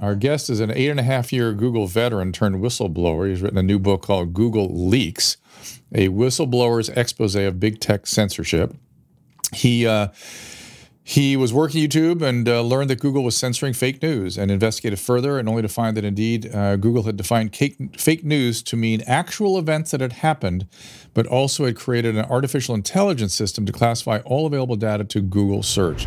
Our guest is an eight and a half year Google veteran turned whistleblower. He's written a new book called Google Leaks, a whistleblower's expose of big tech censorship. He, uh, he was working YouTube and uh, learned that Google was censoring fake news and investigated further, and only to find that indeed uh, Google had defined fake news to mean actual events that had happened, but also had created an artificial intelligence system to classify all available data to Google search.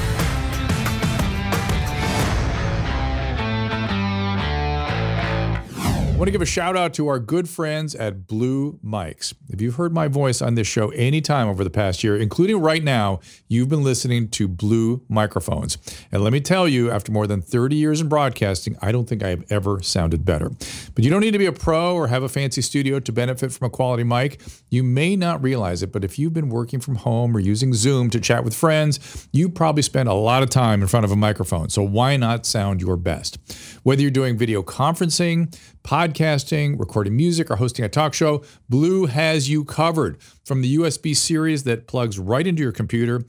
Want to give a shout out to our good friends at Blue Mics. If you've heard my voice on this show anytime over the past year, including right now, you've been listening to Blue microphones. And let me tell you, after more than 30 years in broadcasting, I don't think I have ever sounded better. But you don't need to be a pro or have a fancy studio to benefit from a quality mic. You may not realize it, but if you've been working from home or using Zoom to chat with friends, you probably spend a lot of time in front of a microphone. So why not sound your best? Whether you're doing video conferencing, podcasting, recording music, or hosting a talk show, Blue has you covered. From the USB series that plugs right into your computer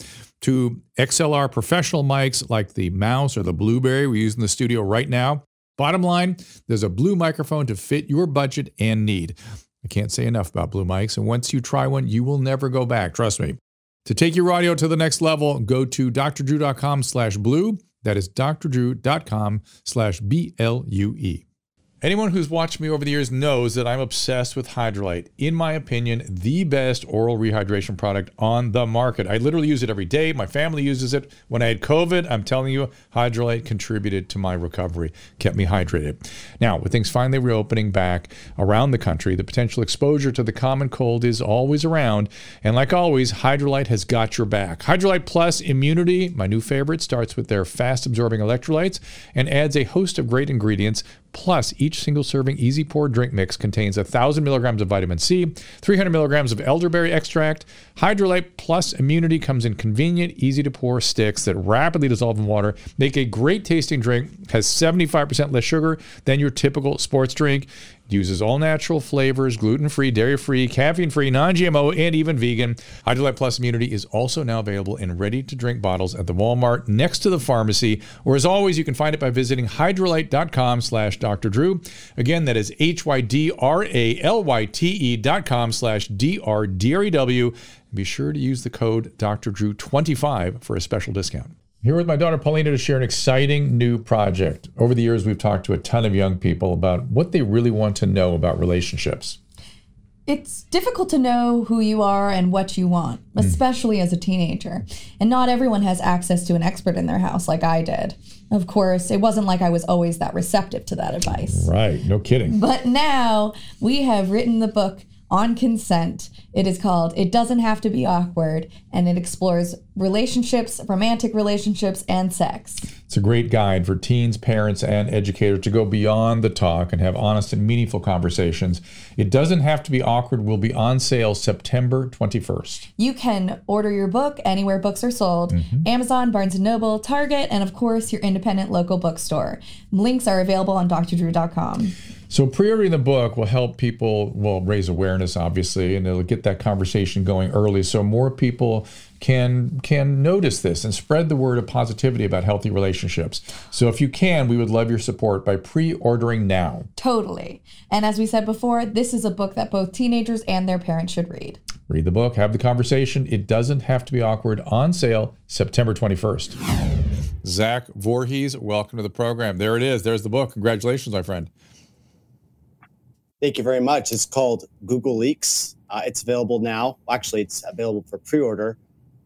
to XLR professional mics like the Mouse or the Blueberry we use in the studio right now. Bottom line, there's a Blue microphone to fit your budget and need. I can't say enough about Blue mics, and once you try one, you will never go back. Trust me. To take your audio to the next level, go to drdrew.com slash blue. That is drdrew.com slash B-L-U-E. Anyone who's watched me over the years knows that I'm obsessed with Hydralyte. In my opinion, the best oral rehydration product on the market. I literally use it every day. My family uses it. When I had COVID, I'm telling you, Hydralyte contributed to my recovery, kept me hydrated. Now, with things finally reopening back around the country, the potential exposure to the common cold is always around. And like always, Hydralyte has got your back. Hydralyte Plus Immunity, my new favorite, starts with their fast absorbing electrolytes and adds a host of great ingredients Plus, each single serving easy pour drink mix contains 1,000 milligrams of vitamin C, 300 milligrams of elderberry extract. Hydralyte Plus Immunity comes in convenient, easy to pour sticks that rapidly dissolve in water, make a great tasting drink, has 75% less sugar than your typical sports drink uses all natural flavors, gluten free, dairy free, caffeine free, non GMO, and even vegan. Hydralyte Plus Immunity is also now available in ready to drink bottles at the Walmart next to the pharmacy. Or as always, you can find it by visiting hydralyte.com slash Dr. Drew. Again, that is H Y D R A L Y T E dot com slash D R D R E W. Be sure to use the code Dr. Drew 25 for a special discount. Here with my daughter Paulina to share an exciting new project. Over the years, we've talked to a ton of young people about what they really want to know about relationships. It's difficult to know who you are and what you want, hmm. especially mm. as a teenager. And not everyone has access to an expert in their house like I did. Of course, it wasn't like I was always that receptive to that advice. Right, no kidding. But now we have written the book on consent. It is called It Doesn't Have to Be Awkward, and it explores relationships, romantic relationships, and sex. It's a great guide for teens, parents, and educators to go beyond the talk and have honest and meaningful conversations. It doesn't have to be awkward, will be on sale September 21st. You can order your book anywhere books are sold mm-hmm. Amazon, Barnes & Noble, Target, and of course, your independent local bookstore. Links are available on drdrew.com. So pre-ordering the book will help people, well, raise awareness, obviously, and it'll get that conversation going early, so more people can can notice this and spread the word of positivity about healthy relationships. So if you can, we would love your support by pre-ordering now. Totally. And as we said before, this is a book that both teenagers and their parents should read. Read the book, have the conversation. It doesn't have to be awkward. On sale September 21st. Zach Vorhies, welcome to the program. There it is. There's the book. Congratulations, my friend. Thank you very much. It's called Google Leaks. Uh, it's available now. Actually, it's available for pre order.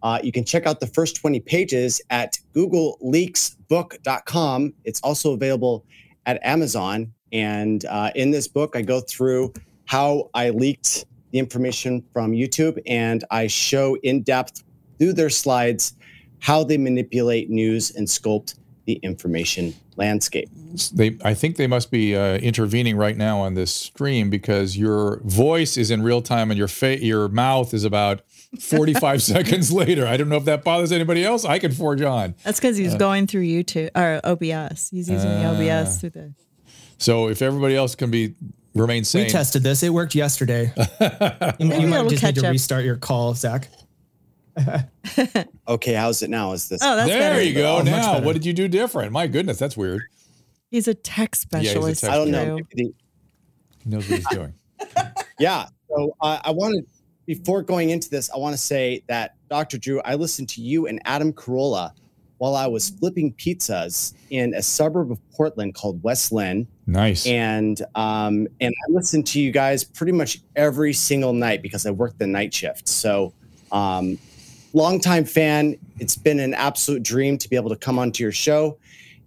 Uh, you can check out the first 20 pages at googleleaksbook.com. It's also available at Amazon. And uh, in this book, I go through how I leaked the information from YouTube and I show in depth through their slides how they manipulate news and sculpt the information landscape. They, I think they must be uh, intervening right now on this stream because your voice is in real time and your fa- your mouth is about 45 seconds later. I don't know if that bothers anybody else. I can forge on. That's because he's uh, going through YouTube or OBS. He's using uh, the OBS through the. So if everybody else can be remain sane, we tested this. It worked yesterday. you, you might just need to up. restart your call, Zach. okay, how's it now? Is this? Oh, that's there better. you go. Oh, now, what did you do different? My goodness, that's weird. He's a tech specialist. Yeah, a tech I don't know. He knows what he's doing. yeah. So uh, I wanted before going into this, I want to say that Dr. Drew, I listened to you and Adam Carolla while I was flipping pizzas in a suburb of Portland called West Linn. Nice. And um, and I listened to you guys pretty much every single night because I worked the night shift. So um, longtime fan. It's been an absolute dream to be able to come onto your show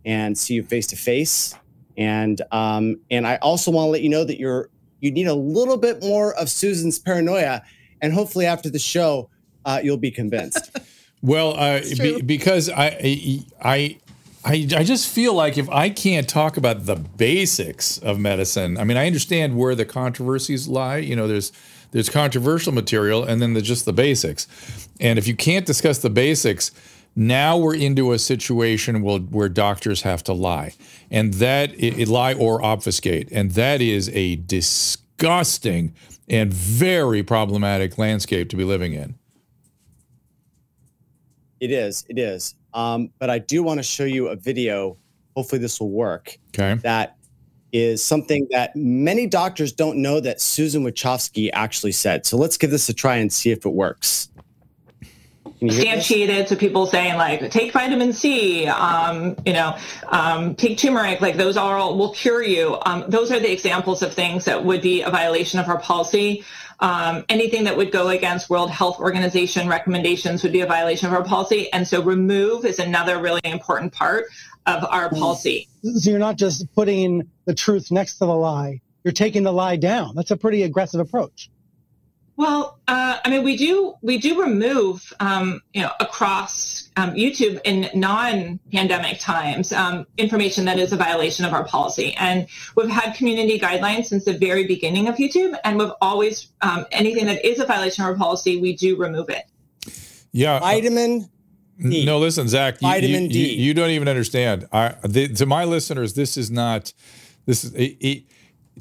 and see you face to face. And um, and I also want to let you know that you're you need a little bit more of Susan's paranoia and hopefully after the show, uh, you'll be convinced. well, uh, be, because I, I, I, I just feel like if I can't talk about the basics of medicine, I mean, I understand where the controversies lie. You know, there's there's controversial material, and then there's just the basics. And if you can't discuss the basics, now we're into a situation where, where doctors have to lie, and that it, it lie or obfuscate, and that is a disgusting and very problematic landscape to be living in. It is. It is. Um, but I do want to show you a video. Hopefully, this will work. Okay. That is something that many doctors don't know that Susan Wojcicki actually said. So let's give this a try and see if it works substantiated. So people saying like, take vitamin C, um, you know, um, take turmeric, like those are all will cure you. Um, those are the examples of things that would be a violation of our policy. Um, anything that would go against World Health Organization recommendations would be a violation of our policy. And so remove is another really important part of our policy. So you're not just putting the truth next to the lie, you're taking the lie down. That's a pretty aggressive approach. Well, uh, I mean, we do we do remove um, you know across um, YouTube in non-pandemic times um, information that is a violation of our policy, and we've had community guidelines since the very beginning of YouTube, and we've always um, anything that is a violation of our policy, we do remove it. Yeah, vitamin. D. No, listen, Zach. Vitamin you, D. You, you, don't even understand. I, the, to my listeners, this is not. This is. It, it,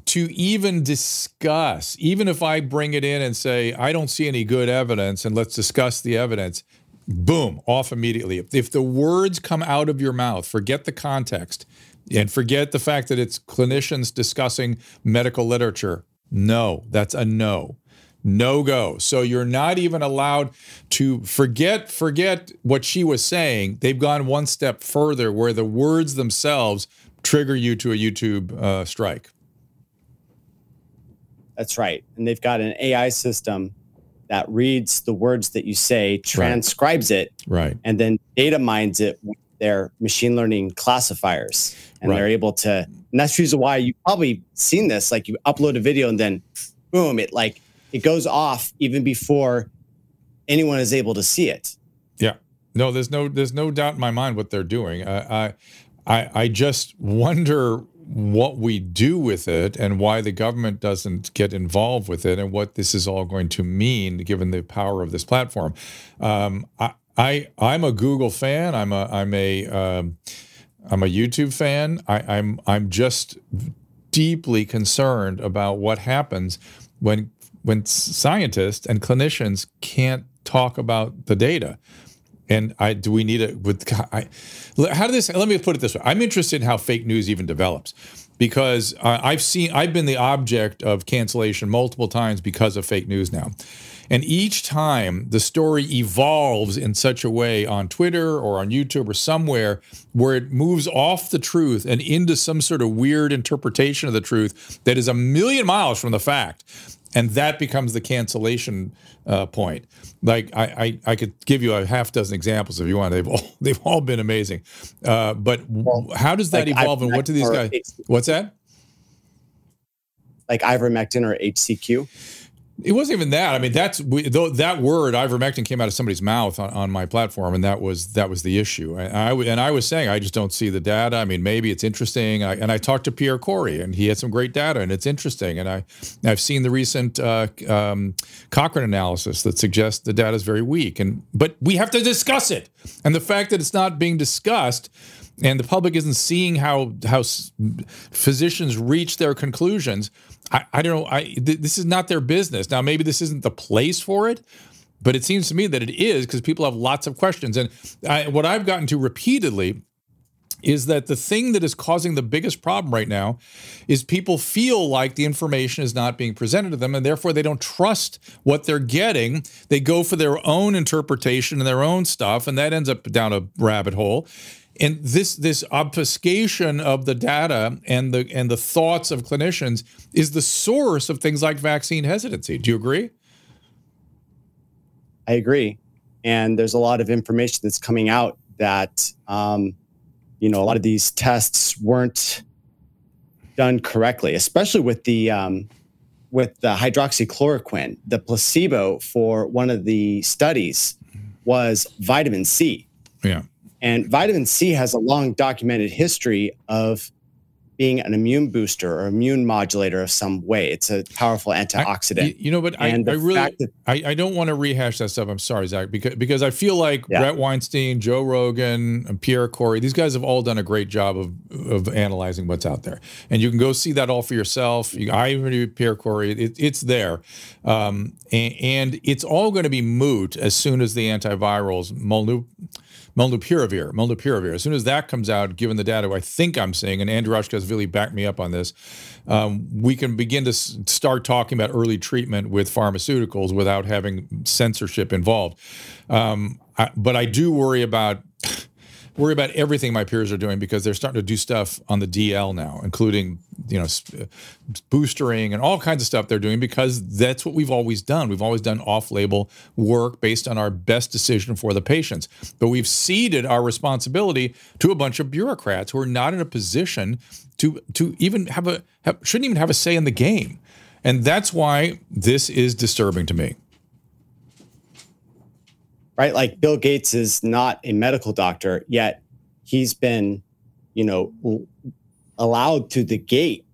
to even discuss, even if I bring it in and say, I don't see any good evidence and let's discuss the evidence, boom, off immediately. If, the words come out of your mouth, forget the context and forget the fact that it's clinicians discussing medical literature. No, that's a no. No go. So you're not even allowed to forget forget what she was saying. They've gone one step further where the words themselves trigger you to a YouTube uh, strike. That's right. And they've got an AI system that reads the words that you say, transcribes right. it, right, and then data mines it with their machine learning classifiers, and right. they're able to. And that's the reason why you've probably seen this. Like you upload a video and then, boom, it like it goes off even before anyone is able to see it. Yeah. No, there's no there's no doubt in my mind what they're doing. I I I just wonder what we do with it and why the government doesn't get involved with it and what this is all going to mean given the power of this platform. Um, I, I I'm a Google fan. I'm a I'm a am um, a YouTube fan. I, I'm I'm just deeply concerned about what happens when when scientists and clinicians can't talk about the data. And I do we need it with I, how do this? Let me put it this way: I'm interested in how fake news even develops, because I've seen I've been the object of cancellation multiple times because of fake news now, And each time the story evolves in such a way on Twitter or on YouTube or somewhere where it moves off the truth and into some sort of weird interpretation of the truth that is a million miles from the fact. And that becomes the cancellation uh, point. Like I, I, I, could give you a half dozen examples if you want. They've all they've all been amazing. Uh, but well, how does that like evolve, and what do these guys? What's that? Like ivermectin or HCQ. It wasn't even that. I mean, that's we, though that word ivermectin came out of somebody's mouth on, on my platform, and that was that was the issue. And I and I was saying I just don't see the data. I mean, maybe it's interesting. I, and I talked to Pierre Kory, and he had some great data, and it's interesting. And I I've seen the recent uh, um, Cochrane analysis that suggests the data is very weak. And but we have to discuss it, and the fact that it's not being discussed and the public isn't seeing how how physicians reach their conclusions. I, I don't know. I th- this is not their business. Now, maybe this isn't the place for it, but it seems to me that it is because people have lots of questions. And I, what I've gotten to repeatedly is that the thing that is causing the biggest problem right now is people feel like the information is not being presented to them and therefore they don't trust what they're getting. They go for their own interpretation and their own stuff, and that ends up down a rabbit hole and this this obfuscation of the data and the and the thoughts of clinicians is the source of things like vaccine hesitancy. Do you agree? I agree, and there's a lot of information that's coming out that um, you know a lot of these tests weren't done correctly, especially with the um, with the hydroxychloroquine. The placebo for one of the studies was vitamin C. Yeah. And vitamin C has a long documented history of being an immune booster or immune modulator of some way. It's a powerful antioxidant. I, you know, but I, I, really, that, I, I, don't want to rehash that stuff. I'm sorry, Zach, because because I feel like yeah. Bret Weinstein, Joe Rogan, and Pierre Kory, these guys have all done a great job of of analyzing what's out there, and you can go see that all for yourself. You, I interviewed Pierre Kory, it, it's there, um, and, and, it's all going to be moot as soon as the antivirals, Molnu molnupiravir, molnupiravir. As soon as that comes out, given the data I think I'm seeing, and Andrew really backed me up on this, um, we can begin to s- start talking about early treatment with pharmaceuticals without having censorship involved. Um, I, but I do worry about worry about everything my peers are doing because they're starting to do stuff on the DL now, including you know uh, boostering and all kinds of stuff they're doing because that's what we've always done. We've always done off-label work based on our best decision for the patients, but we've ceded our responsibility to a bunch of bureaucrats who are not in a position to to even have a have, shouldn't even have a say in the game, and that's why this is disturbing to me right? Like Bill Gates is not a medical doctor, yet he's been, you know, allowed to the gate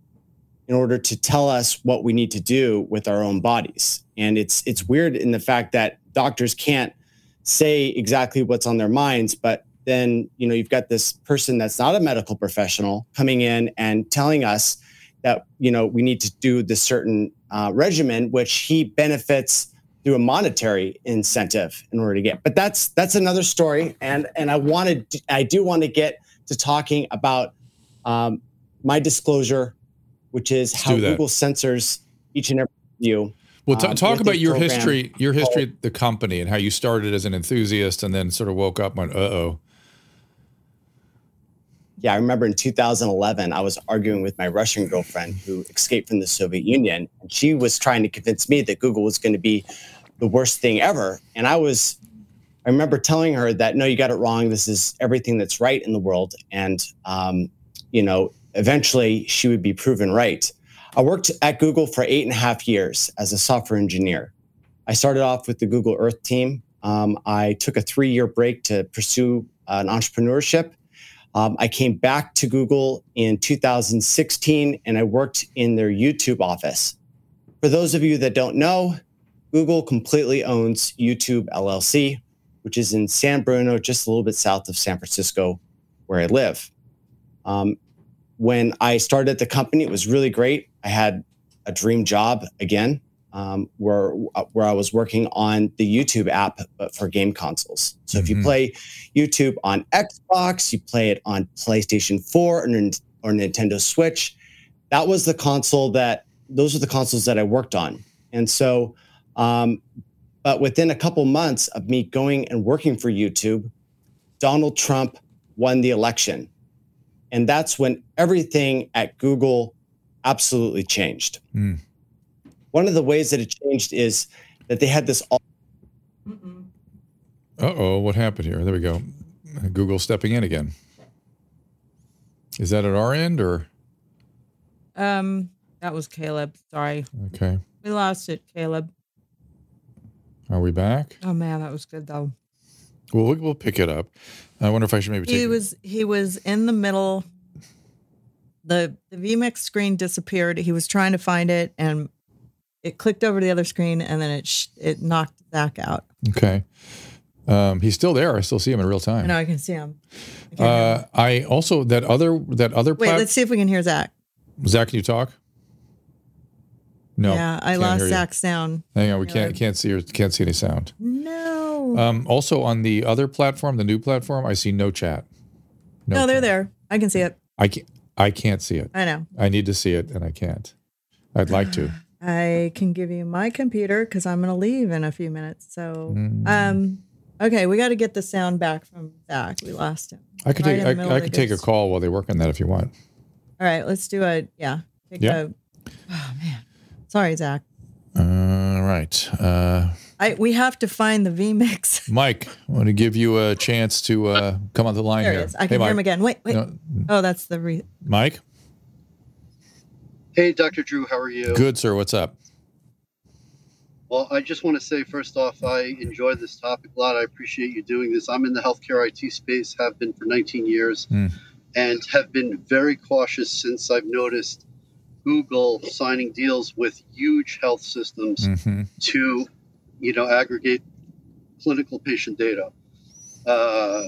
in order to tell us what we need to do with our own bodies. And it's it's weird in the fact that doctors can't say exactly what's on their minds, but then you know you've got this person that's not a medical professional coming in and telling us that you know we need to do this certain uh, regimen, which he benefits through a monetary incentive in order to get. But that's that's another story. And and I wanted I do want to get to talking about um, my disclosure, which is Let's how Google censors each and every view. Well, t- um, talk about your history, your history at the company, and how you started as an enthusiast, and then sort of woke up and went, "Uh oh." Yeah, I remember in 2011, I was arguing with my Russian girlfriend who escaped from the Soviet Union, and she was trying to convince me that Google was going to be the worst thing ever. And I was, I remember telling her that, no, you got it wrong. This is everything that's right in the world. And, um, you know, eventually she would be proven right. I worked at Google for eight and a half years as a software engineer. I started off with the Google Earth team. Um, I took a three year break to pursue an entrepreneurship. Um, I came back to Google in 2016 and I worked in their YouTube office. For those of you that don't know, Google completely owns YouTube LLC, which is in San Bruno, just a little bit south of San Francisco, where I live. Um, when I started the company, it was really great. I had a dream job again, um, where where I was working on the YouTube app for game consoles. So mm-hmm. if you mm-hmm. play YouTube on Xbox, you play it on PlayStation 4 or, or Nintendo Switch. That was the console that those are the consoles that I worked on. And so um, But within a couple months of me going and working for YouTube, Donald Trump won the election. And that's when everything at Google absolutely changed. Mm. One of the ways that it changed is that they had this. All- uh oh, what happened here? There we go. Google stepping in again. Is that at our end or? Um, that was Kaleb. Sorry. Okay. We lost it, Kaleb. Are we back? Oh man, that was good though. Well, we'll, we'll pick it up. I wonder if I should maybe take. He was he was in the middle. The the vMix screen disappeared. He was trying to find it, and it clicked over to the other screen, and then it sh- it knocked Zach out. Okay. Um, he's still there. I still see him in real time. I know I can see him. I, uh, I also that other that other. Wait, plat- let's see if we can hear Zach. Zach, can you talk? No. Yeah, I lost Zach's sound. Hang on, we can't can't see or can't see any sound. No. Um, also on the other platform, the new platform, I see no chat. No, no they're chat. there. I can see it. I can't. I can't see it. I know. I need to see it, and I can't. I'd like to. I can give you my computer because I'm going to leave in a few minutes. So, mm. um, okay, we got to get the sound back from Zach. We lost him. I could right take. I, I could take a call while they work on that if you want. All right, let's do a yeah. Take yeah. A, oh man, sorry, Zach. All right. Uh, I we have to find the vMix. Mike, I want to give you a chance to uh, come on the line there here. I can hey, hear him again. Wait, wait. No. Oh, that's the re- Mike. Hey, Dr. Drew, how are you? Good, sir. What's up? Well, I just want to say first off, I enjoy this topic a lot. I appreciate you doing this. I'm in the healthcare IT space, have been for 19 years, mm. and have been very cautious since I've noticed Google signing deals with huge health systems mm-hmm. to, you know, aggregate clinical patient data. Uh,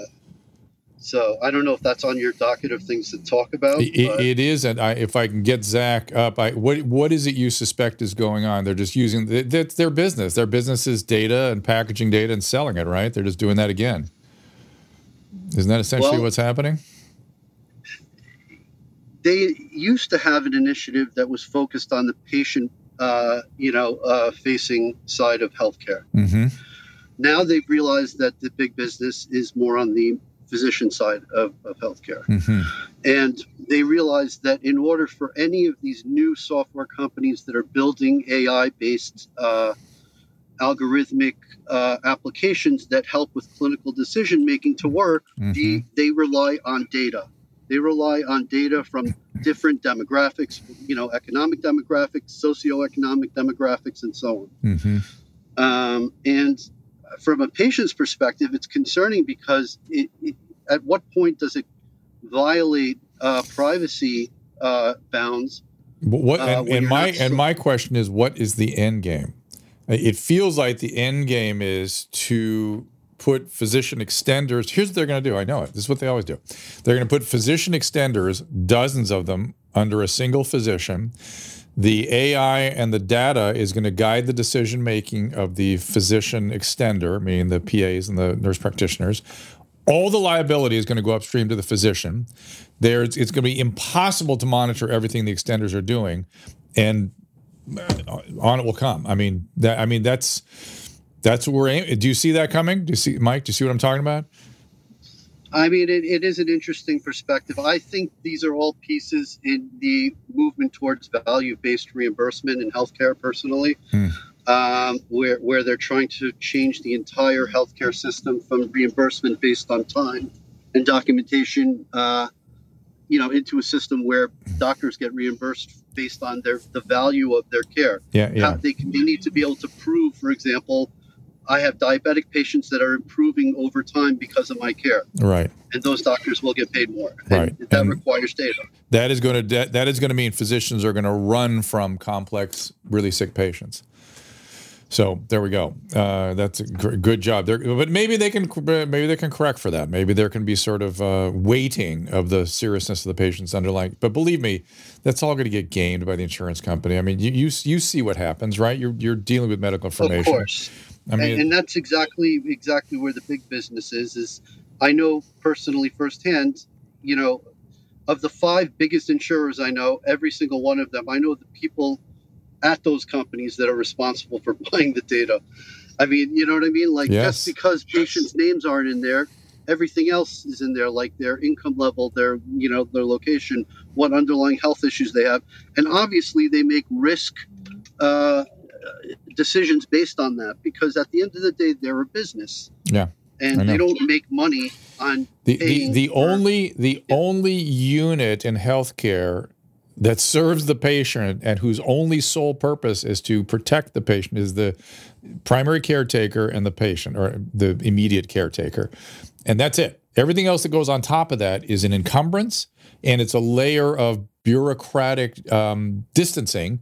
so I don't know if that's on your docket of things to talk about. it, it is, and I, if I can get Zach up, I, what what is it you suspect is going on? They're just using that's their business. Their business is data and packaging data and selling it, right? They're just doing that again. Isn't that essentially well, what's happening? They used to have an initiative that was focused on the patient, uh, you know, uh, facing side of healthcare. Mm-hmm. Now they've realized that the big business is more on the physician side of, of healthcare. Mm-hmm. And they realized that in order for any of these new software companies that are building AI based uh, algorithmic uh, applications that help with clinical decision making to work, mm-hmm. the, they rely on data. They rely on data from different demographics, you know, economic demographics, socioeconomic demographics, and so on. Mm-hmm. Um, and from a patient's perspective, it's concerning because it, it, at what point does it violate uh, privacy uh, bounds? What uh, and, and my and my question is, what is the end game? It feels like the end game is to put physician extenders. Here's what they're going to do. I know it. This is what they always do. They're going to put physician extenders, dozens of them, under a single physician the AI and the data is going to guide the decision making of the physician extender, meaning the PAs and the nurse practitioners. All the liability is going to go upstream to the physician. There's, it's going to be impossible to monitor everything the extenders are doing, and uh, on it will come. I mean, that I mean that's that's what we're aiming. Do you see that coming? Do you see, Mike? Do you see what I'm talking about? I mean, it, it is an interesting perspective. I think these are all pieces in the movement towards value based reimbursement in healthcare, personally, hmm. um, where, where they're trying to change the entire healthcare system from reimbursement based on time and documentation. Uh, you know, into a system where doctors get reimbursed based on their the value of their care. Yeah, yeah. How they, can, they need to be able to prove, for example, I have diabetic patients that are improving over time because of my care. Right. And those doctors will get paid more. Right. And that and requires data. That is going to that is going to mean physicians are going to run from complex, really sick patients. So there we go. Uh, that's a good job. There, but maybe they can maybe they can correct for that. Maybe there can be sort of uh, weighting of the seriousness of the patient's underlying. But believe me, that's all going to get gamed by the insurance company. I mean, you you, you see what happens, right? You're you're dealing with medical information. Of course. I mean, and, and, that's exactly exactly where the big business is. Is I know personally firsthand, you know, of the five biggest insurers I know, every single one of them, I know the people at those companies that are responsible for buying the data, I mean, you know what I mean? Like Yes. just because patients' names aren't in there, everything else is in there, like their income level, their you know their location, what underlying health issues they have, and obviously they make risk uh, decisions based on that because at the end of the day, they're a business Yeah. And they don't make money on The the, the for- only the only unit in healthcare that serves the patient and whose only sole purpose is to protect the patient is the primary caretaker and the patient or the immediate caretaker. And that's it. Everything else that goes on top of that is an encumbrance and it's a layer of bureaucratic um, distancing.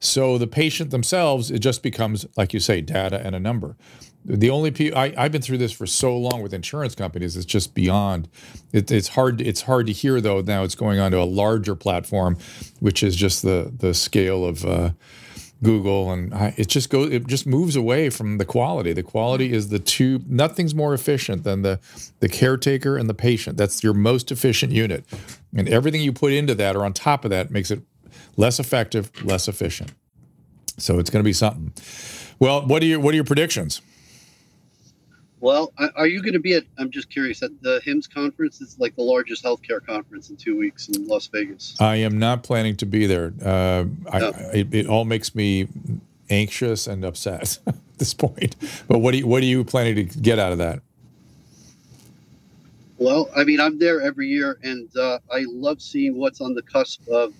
So the patient themselves, it just becomes, like you say, data and a number. The only people I, I've been through this for so long with insurance companies, it's just beyond. It, it's hard. It's hard to hear though. Now it's going on to a larger platform, which is just the the scale of uh, Google, and I, it just goes. It just moves away from the quality. The quality is the two. Nothing's more efficient than the the caretaker and the patient. That's your most efficient unit, and everything you put into that or on top of that makes it less effective, less efficient. So it's going to be something. Well, what are your what are your predictions? Well, are you going to be at? I'm just curious at the HIMSS conference. It's like the largest healthcare conference in two weeks in Las Vegas. I am not planning to be there. Uh, I, it, it all makes me anxious and upset at this point. But what do you, what are you planning to get out of that? Well, I mean, I'm there every year, and uh, I love seeing what's on the cusp of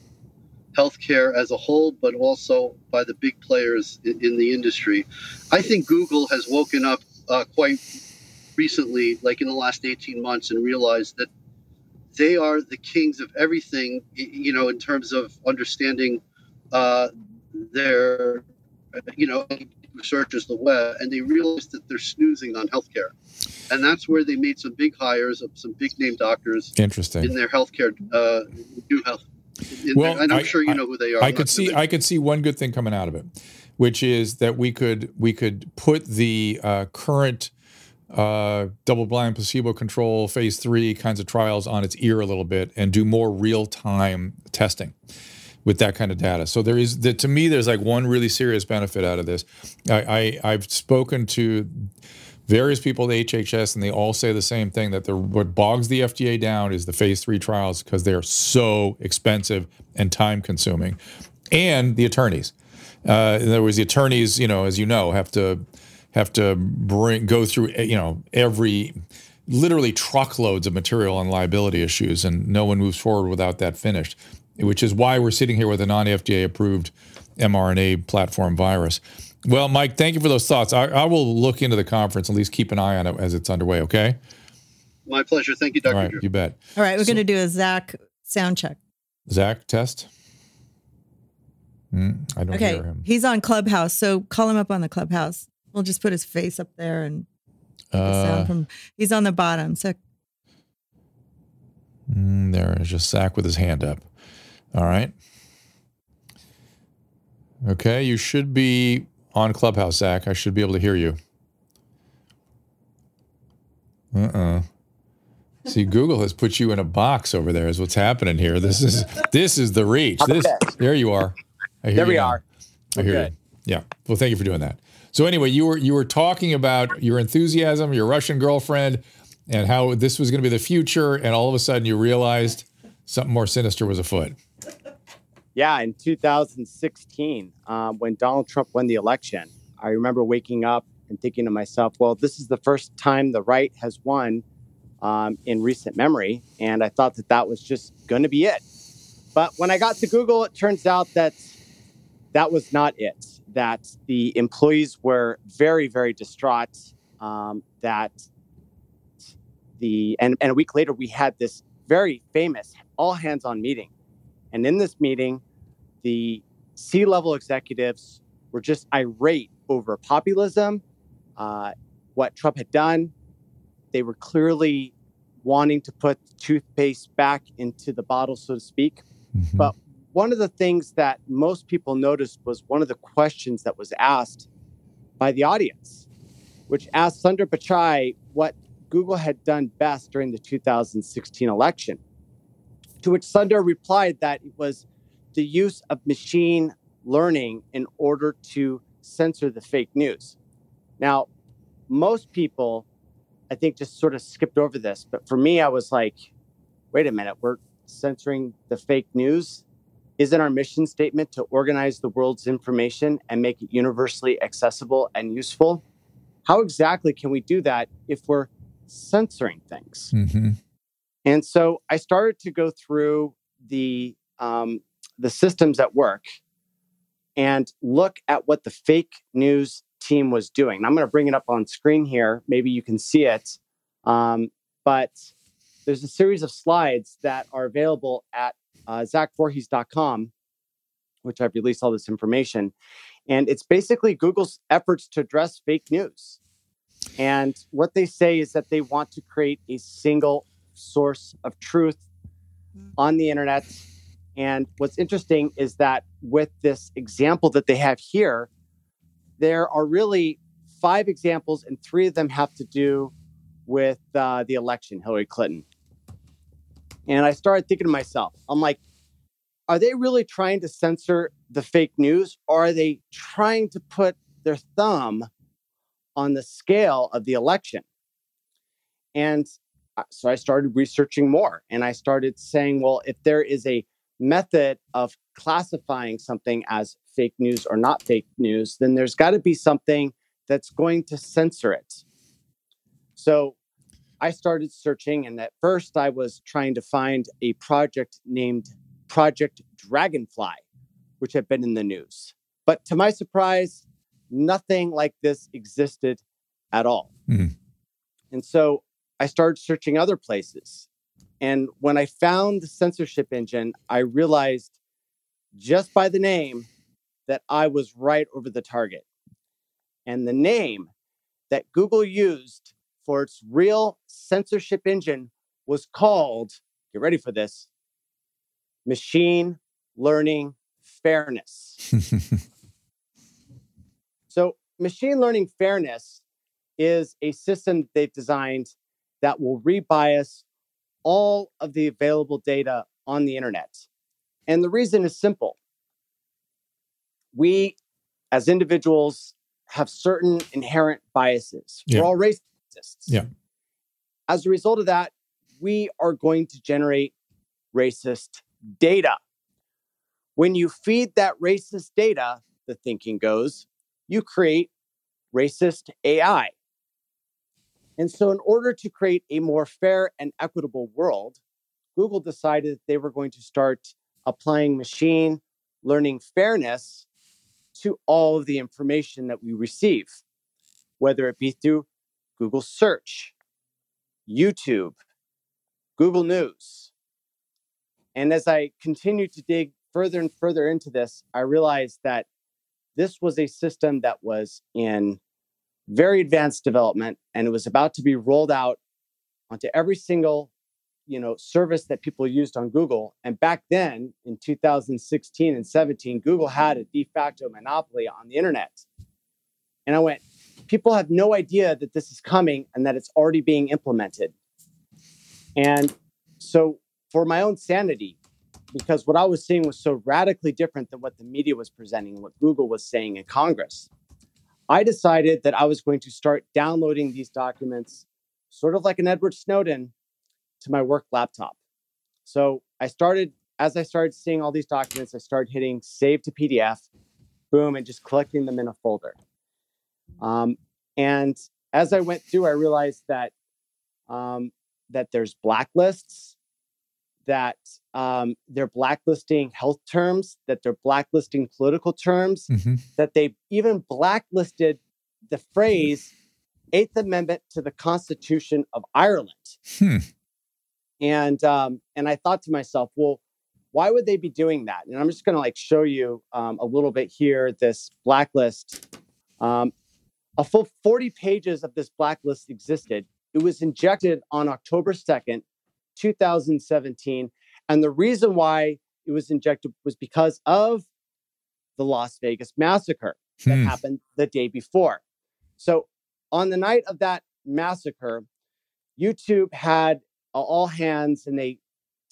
healthcare as a whole, but also by the big players in, in the industry. I think Google has woken up uh, quite recently, like in the last 18 months, and realized that they are the kings of everything, you know, in terms of understanding uh, their, you know, searches the web, and they realized that they're snoozing on healthcare. And that's where they made some big hires of some big name doctors Interesting. in their healthcare, uh, new health. Well, and I'm I- sure you know who they are. I could see I could see one good thing coming out of it, which is that we could we could put the uh, current uh, double-blind placebo-control phase three kinds of trials on its ear a little bit and do more real-time testing with that kind of data. So there is that to me, there's like one really serious benefit out of this. I, I I've spoken to various people at HHS, and they all say the same thing that what bogs the FDA down is the phase three trials because they are so expensive and time consuming, and the attorneys. Uh, in other words, the attorneys, you know, as you know, have to have to bring go through, you know, every literally truckloads of material on liability issues, and no one moves forward without that finished. Which is why we're sitting here with a non-FDA approved mRNA platform virus. Well, Mike, thank you for those thoughts. I, I will look into the conference, at least keep an eye on it as it's underway. Okay. My pleasure. Thank you, Dr. All right, Drew. you bet. All right, we're going to do a Zach sound check. Zach, test. Hmm, I don't Okay, hear him. he's on Clubhouse, so call him up on the Clubhouse. We'll just put his face up there and the Uh, sound from. He's on the bottom, so mm, there is just Zach with his hand up. All right. Okay, you should be on Clubhouse, Zach. I should be able to hear you. Uh uh See, Google has put you in a box over there. Is what's happening here. This is this is the reach. This there you are. I hear There you we are. I hear Okay. you. Yeah. Well, thank you for doing that. So anyway, you were you were talking about your enthusiasm, your Russian girlfriend, and how this was going to be the future, and all of a sudden you realized something more sinister was afoot. Yeah, in 2016, um, when Donald Trump won the election, I remember waking up and thinking to myself, well, this is the first time the right has won um, in recent memory. And I thought that that was just going to be it. But when I got to Google, it turns out that that was not it, that the employees were very, very distraught, um, that the, and, and a week later, we had this very famous all hands on meeting. And in this meeting, the C level executives were just irate over populism, uh, what Trump had done. They were clearly wanting to put toothpaste back into the bottle, so to speak. But one of the things that most people noticed was one of the questions that was asked by the audience, which asked Sundar Pichai what Google had done best during the 2016 election. To which Sundar replied that it was the use of machine learning in order to censor the fake news. Now, most people, I think, just sort of skipped over this. But for me, I was like, wait a minute, we're censoring the fake news. Isn't our mission statement to organize the world's information and make it universally accessible and useful? How exactly can we do that if we're censoring things? Mm-hmm. And so I started to go through the um, the systems at work and look at what the fake news team was doing. And I'm going to bring it up on screen here. Maybe you can see it. Um, but there's a series of slides that are available at uh, zachvorhies.com, which I've released all this information. And it's basically Google's efforts to address fake news. And what they say is that they want to create a single source of truth on the internet. And what's interesting is that with this example that they have here, there are really five examples, and three of them have to do with uh, the election, Hillary Clinton. And I started thinking to myself, I'm like, are they really trying to censor the fake news, or are they trying to put their thumb on the scale of the election? And so I started researching more and I started saying, well, if there is a method of classifying something as fake news or not fake news, then there's got to be something that's going to censor it. So I started searching, and at first I was trying to find a project named Project Dragonfly, which had been in the news. But to my surprise, nothing like this existed at all. Mm-hmm. And so I started searching other places. And when I found the censorship engine, I realized just by the name that I was right over the target. And the name that Google used for its real censorship engine was called, get ready for this, Machine Learning Fairness. so, Machine Learning Fairness is a system they've designed that will rebias all of the available data on the internet. And the reason is simple. We, as individuals, have certain inherent biases. Yeah. We're all racists. Yeah. As a result of that, we are going to generate racist data. When you feed that racist data, the thinking goes, you create racist AI. And so, in order to create a more fair and equitable world, Google decided that they were going to start applying machine learning fairness to all of the information that we receive, whether it be through Google search, YouTube, Google News. And as I continued to dig further and further into this, I realized that this was a system that was in very advanced development, and it was about to be rolled out onto every single you know service that people used on Google. And back then, in 2016 and 17, Google had a de facto monopoly on the internet. And I went, people have no idea that this is coming and that it's already being implemented. And so, for my own sanity, because what I was seeing was so radically different than what the media was presenting what Google was saying in Congress. I decided that I was going to start downloading these documents, sort of like an Edward Snowden, to my work laptop. So I started, as I started seeing all these documents, I started hitting save to PDF, boom, and just collecting them in a folder. Um, and as I went through, I realized that um, that there's blacklists, that um, they're blacklisting health terms, that they're blacklisting political terms, mm-hmm. that they even blacklisted the phrase Eighth Amendment to the Constitution of Ireland. Hmm. And um, and I thought to myself, well, why would they be doing that? And I'm just going to like show you um, a little bit here. This blacklist, um, a full 40 pages of this blacklist existed. It was injected on October 2nd, 2017. And the reason why it was injected was because of the Las Vegas massacre that hmm. happened the day before. So, on the night of that massacre, YouTube had all hands and they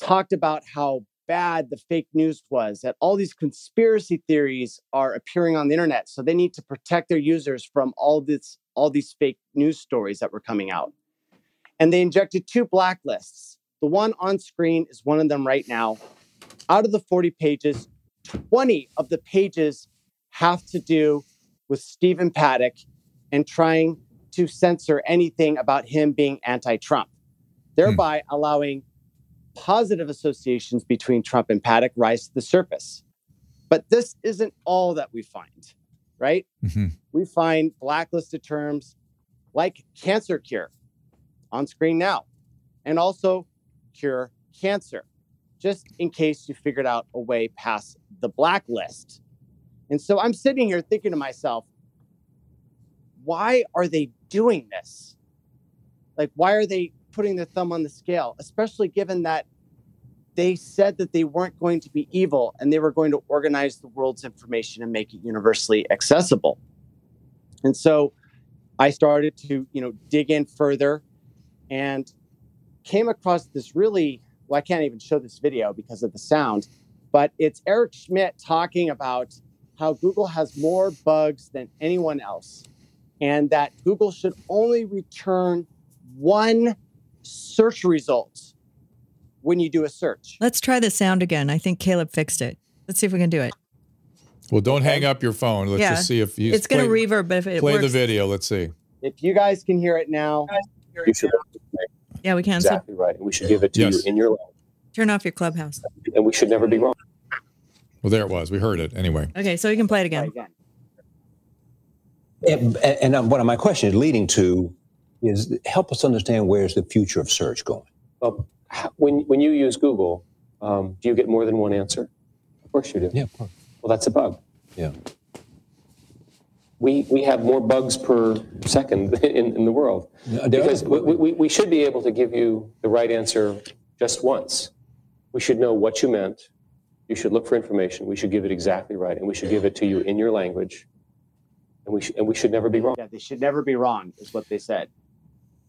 talked about how bad the fake news was, that all these conspiracy theories are appearing on the internet. So they need to protect their users from all this, all these fake news stories that were coming out. And they injected two blacklists. The one on screen is one of them right now. Out of the 40 pages, 20 of the pages have to do with Stephen Paddock and trying to censor anything about him being anti Trump, thereby hmm. allowing positive associations between Trump and Paddock rise to the surface. But this isn't all that we find, right? Mm-hmm. We find blacklisted terms like cancer cure on screen now, and also cure cancer, just in case you figured out a way past the blacklist. And so I'm sitting here thinking to myself, why are they doing this? Like, why are they putting their thumb on the scale, especially given that they said that they weren't going to be evil and they were going to organize the world's information and make it universally accessible. And so I started to, you know, dig in further and came across this really well, I can't even show this video because of the sound, but it's Eric Schmidt talking about how Google has more bugs than anyone else and that Google should only return one search result when you do a search. Let's try the sound again. I think Kaleb fixed it. Let's see if we can do it. Well, don't okay. hang up your phone. Let's yeah. just see if you. it's going to reverb. But if it play works. the video, let's see. If you guys can hear it now, you should. Yeah, we can. Exactly so. right. We should give it to yes. you in your language. Turn off your clubhouse. And we should never be wrong. Well, there it was. We heard it anyway. Okay, so we can play it again. Play again. And, and what my question is leading to is help us understand where's the future of search going. Well, when when you use Google, um, do you get more than one answer? Of course you do. Yeah, of course. Well, that's a bug. Yeah. We, we have more bugs per second in, in the world because we, we, we should be able to give you the right answer just once. We should know what you meant. You should look for information. We should give it exactly right, and we should give it to you in your language. And we, sh- and we should never be wrong. Yeah, they should never be wrong, is what they said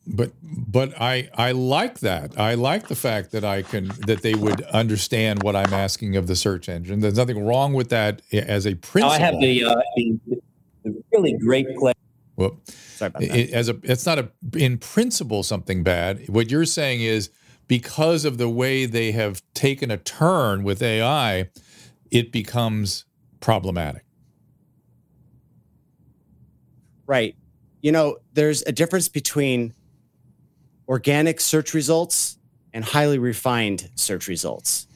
but but I I like that. I like the fact that I can that they would understand what I'm asking of the search engine. There's nothing wrong with that as a principle. I have the, uh, the, the really great play. Well, Sorry about that. It, as a it's not a in principle something bad. What you're saying is because of the way they have taken a turn with AI, it becomes problematic. Right. You know, there's a difference between organic search results and highly refined search results.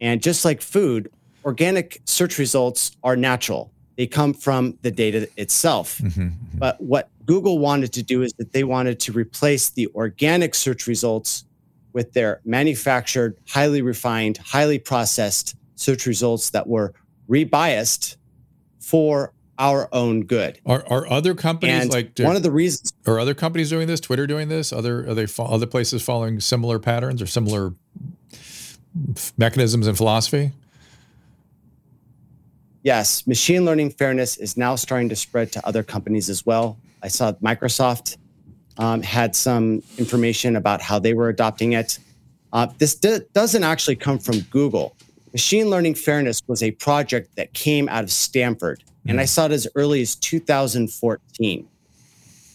And just like food, organic search results are natural. They come from the data itself. Mm-hmm, mm-hmm. But what Google wanted to do is that they wanted to replace the organic search results with their manufactured, highly refined, highly processed search results that were rebiased for our own good. Are, are other companies and like one of the reasons are other companies doing this? Twitter doing this? Other are they other places following similar patterns or similar mechanisms and philosophy? Yes, machine learning fairness is now starting to spread to other companies as well. I saw Microsoft um, had some information about how they were adopting it. Uh, this d- doesn't actually come from Google. Machine learning fairness was a project that came out of Stanford and I mm. saw it as early as 2014.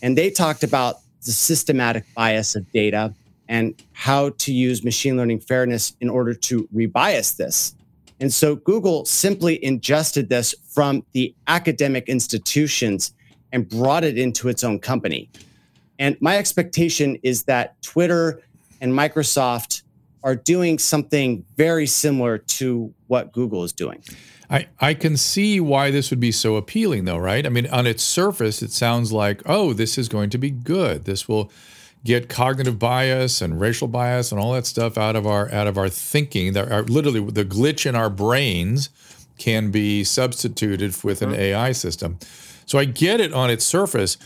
And they talked about the systematic bias of data and how to use machine learning fairness in order to rebias this. And so Google simply ingested this from the academic institutions and brought it into its own company. And my expectation is that Twitter and Microsoft are doing something very similar to what Google is doing. I, I can see why this would be so appealing, though, right? I mean, on its surface, it sounds like, oh, this is going to be good. This will get cognitive bias and racial bias and all that stuff out of our out of our thinking. That are literally the glitch in our brains can be substituted with an mm-hmm. AI system. So I get it on its surface,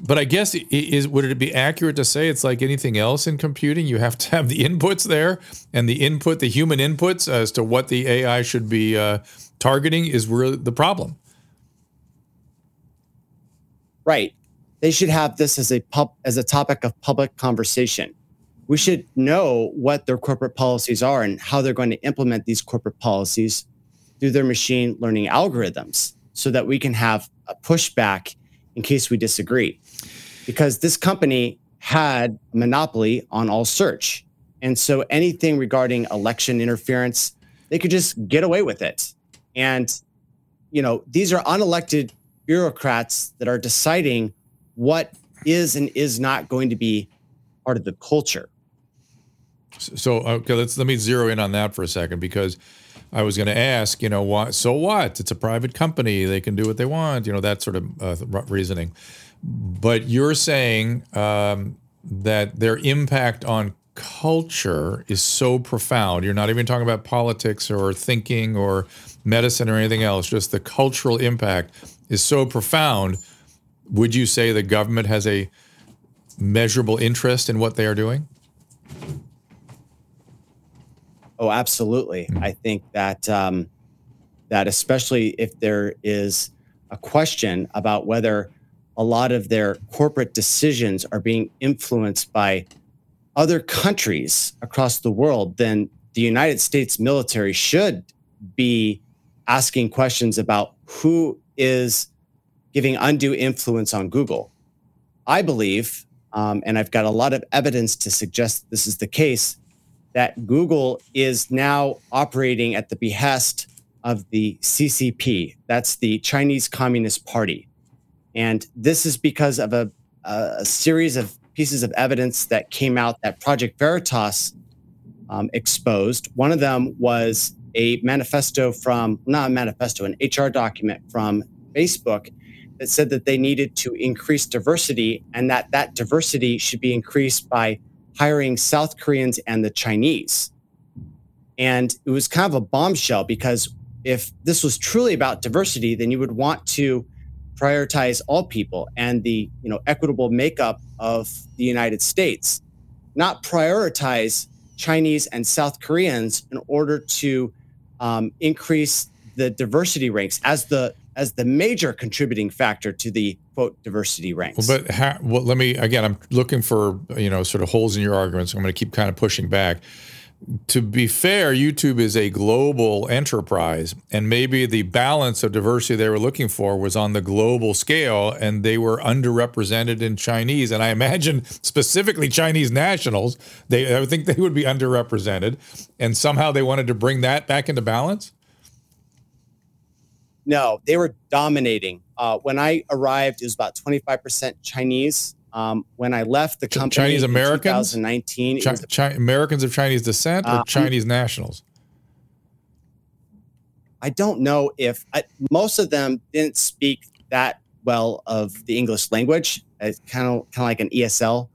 but I guess is would it be accurate to say it's like anything else in computing? You have to have the inputs there and the input, the human inputs as to what the AI should be uh, targeting is really the problem. Right. They should have this as a pub as a topic of public conversation. we should know what their corporate policies are and how they're going to implement these corporate policies through their machine learning algorithms so that we can have a pushback in case we disagree. Because this company had a monopoly on all search. And so anything regarding election interference, they could just get away with it. And, you know, these are unelected bureaucrats that are deciding what is and is not going to be part of the culture. So okay, let's let me zero in on that for a second because I was going to ask, you know, what? So what? It's a private company; they can do what they want, you know, that sort of uh, reasoning. But you're saying um, that their impact on culture is so profound. You're not even talking about politics or thinking or medicine or anything else. Just the cultural impact is so profound. Would you say the government has a measurable interest in what they are doing? Oh, absolutely. Mm-hmm. I think that um, that especially if there is a question about whether a lot of their corporate decisions are being influenced by other countries across the world, then the United States military should be asking questions about who is giving undue influence on Google. I believe, um, and I've got a lot of evidence to suggest this is the case, that Google is now operating at the behest of the CCP. That's the Chinese Communist Party. And this is because of a, a series of pieces of evidence that came out that Project Veritas um, exposed. One of them was a manifesto from, not a manifesto, an HR document from Facebook that said that they needed to increase diversity and that that diversity should be increased by hiring South Koreans and the Chinese. And it was kind of a bombshell because if this was truly about diversity, then you would want to prioritize all people and the you know equitable makeup of the United States, not prioritize Chinese and South Koreans in order to um, increase the diversity ranks as the as the major contributing factor to the quote diversity ranks. Well, but well, let me again. I'm looking for you know sort of holes in your arguments. I'm going to keep kind of pushing back. To be fair, YouTube is a global enterprise, and maybe the balance of diversity they were looking for was on the global scale, and they were underrepresented in Chinese. And I imagine specifically Chinese nationals, they I would think they would be underrepresented, and somehow they wanted to bring that back into balance. No, they were dominating. Uh, when I arrived, it was about 25% Chinese. Um, when I left the company, Chinese Americans, 2019, Chi- Chi- Americans of Chinese descent or uh, Chinese nationals. I don't know if I, most of them didn't speak that well of the English language. It's kind of kind of like an ESL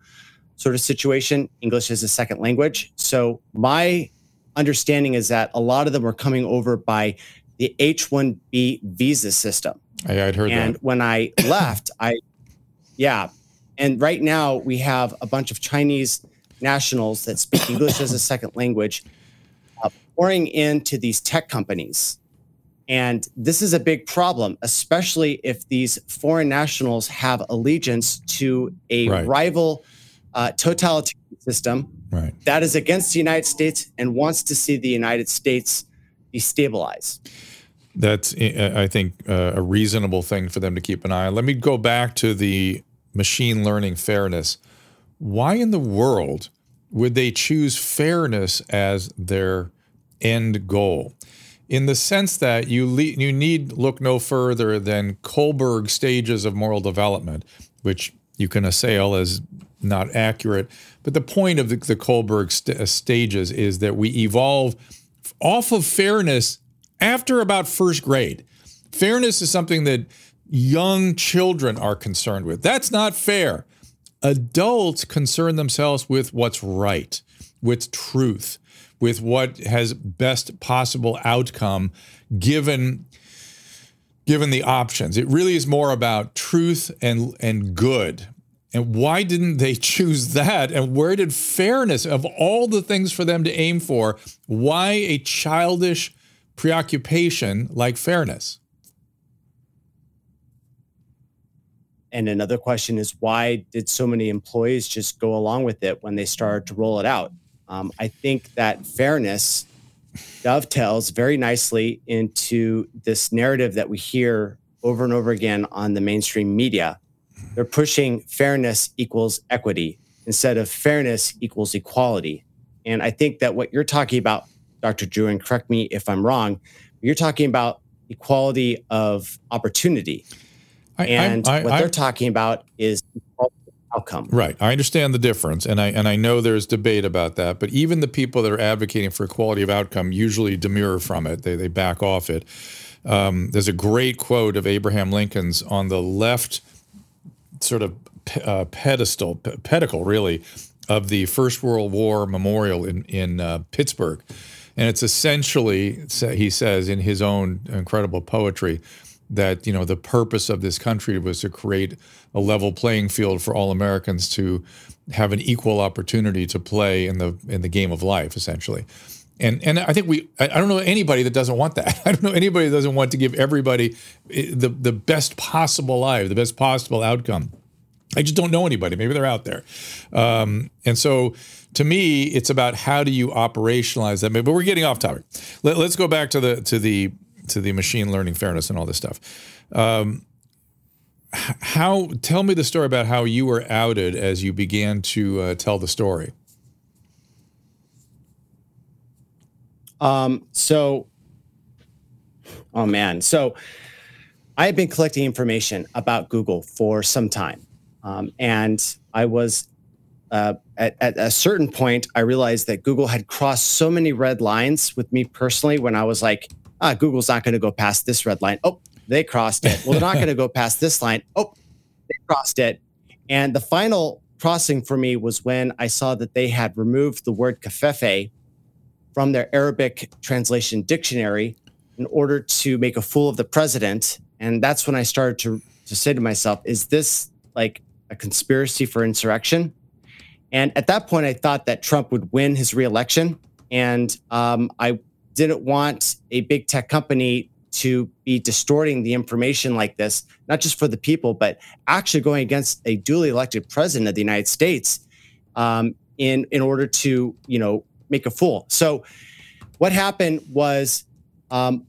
sort of situation. English is a second language. So my understanding is that a lot of them were coming over by the H-1B visa system. I, would heard and that. And when I left, I, yeah. And right now we have a bunch of Chinese nationals that speak English as a second language uh, pouring into these tech companies. And this is a big problem, especially if these foreign nationals have allegiance to a right. rival uh, totalitarian system right. that is against the United States and wants to see the United States destabilize. That's, eh, eh, I think, uh, a reasonable thing for them to keep an eye on. Let me go back to the machine learning fairness. Why in the world would they choose fairness as their end goal? In the sense that you le- you need look no further than Kohlberg stages of moral development, which you can assail as not accurate. But the point of the, the Kohlberg st- uh, stages is that we evolve off of fairness after about first grade. Fairness is something that young children are concerned with. That's not fair. Adults concern themselves with what's right, with truth, with what has best possible outcome given given the options. It really is more about truth and and good. And why didn't they choose that? And where did fairness of all the things for them to aim for, why a childish preoccupation like fairness? and another question is why did so many employees just go along with it when they started to roll it out? Um, I think that fairness dovetails very nicely into this narrative that we hear over and over again on the mainstream media. They're pushing fairness equals equity instead of fairness equals equality. And I think that what you're talking about, Dr. Drew, and correct me if I'm wrong, you're talking about equality of opportunity. I, and I, I, what they're talking about is outcome. Right. I understand the difference, and I and I know there's debate about that. But even the people that are advocating for equality of outcome usually demur from it. They they back off it. Um, there's a great quote of Abraham Lincoln's on the left, sort of uh, pedestal, pedicle, really, of the First World War memorial in in uh, Pittsburgh, and it's essentially he says in his own incredible poetry that you know the purpose of this country was to create a level playing field for all Americans to have an equal opportunity to play in the in the game of life, essentially. And and I think we I don't know anybody that doesn't want that. I don't know anybody that doesn't want to give everybody eh, the the best possible life, the best possible outcome. I just don't know anybody. Maybe they're out there. Um, and so to me, it's about how do you operationalize that. But we're getting off topic. Let, us go back to the to the to the machine learning fairness and all this stuff. Um, how tell me the story about how you were outed as you began to uh, tell the story. Um, so, oh man, so I have been collecting information about Google for some time, um, and I was uh, at, at a certain point I realized that Google had crossed so many red lines with me personally when I was like, ah, Google's not going to go past this red line. Oh, they crossed it. Well, they're not going to go past this line. Oh, they crossed it. And the final crossing for me was when I saw that they had removed the word covfefe from their Arabic translation dictionary in order to make a fool of the president. And that's when I started to, to say to myself, is this like a conspiracy for insurrection? And at that point, I thought that Trump would win his reelection. And um, I didn't want a big tech company to be distorting the information like this, not just for the people, but actually going against a duly elected president of the United States um, in in order to you know make a fool. So what happened was um,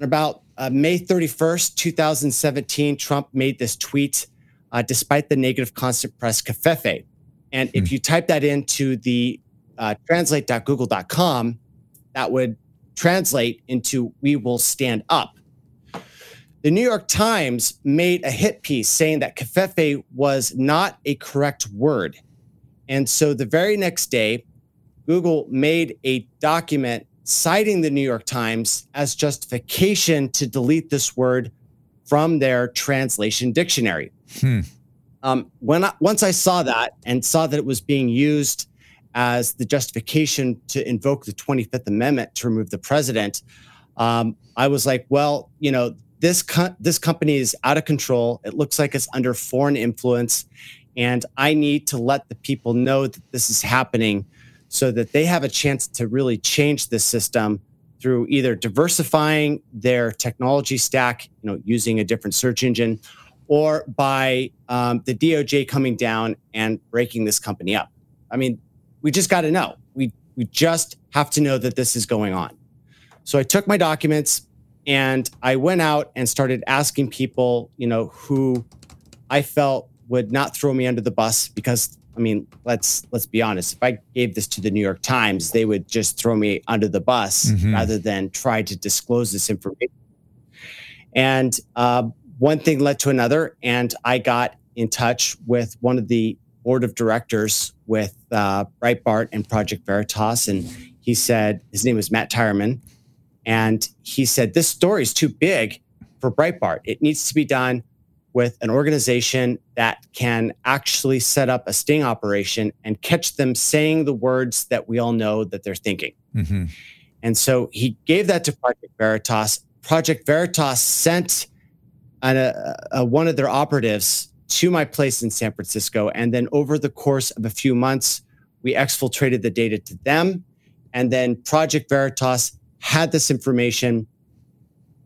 about uh, May 31st, 2017, Trump made this tweet uh, despite the negative constant press covfefe. And if hmm. you type that into the uh, translate.google.com, that would translate into we will stand up. The New York Times made a hit piece saying that covfefe was not a correct word. And so the very next day, Google made a document citing the New York Times as justification to delete this word from their translation dictionary. Hmm. Um, when I, once I saw that and saw that it was being used as the justification to invoke the 25th Amendment to remove the president, um, I was like, well, you know, this co- this company is out of control. It looks like it's under foreign influence, and I need to let the people know that this is happening, so that they have a chance to really change this system through either diversifying their technology stack, you know, using a different search engine, or by um, the DOJ coming down and breaking this company up. I mean, we just got to know. We we just have to know that this is going on. So I took my documents and I went out and started asking people, you know, who I felt would not throw me under the bus because I mean, let's let's be honest. If I gave this to the New York Times, they would just throw me under the bus mm-hmm. rather than try to disclose this information. And uh, one thing led to another, and I got in touch with one of the board of directors with uh, Breitbart and Project Veritas, and he said his name was Matt Tyrmand, and he said this story is too big for Breitbart. It needs to be done with an organization that can actually set up a sting operation and catch them saying the words that we all know that they're thinking. Mm-hmm. And so he gave that to Project Veritas. Project Veritas sent an, a, a, one of their operatives to my place in San Francisco. And then over the course of a few months, we exfiltrated the data to them. And then Project Veritas had this information.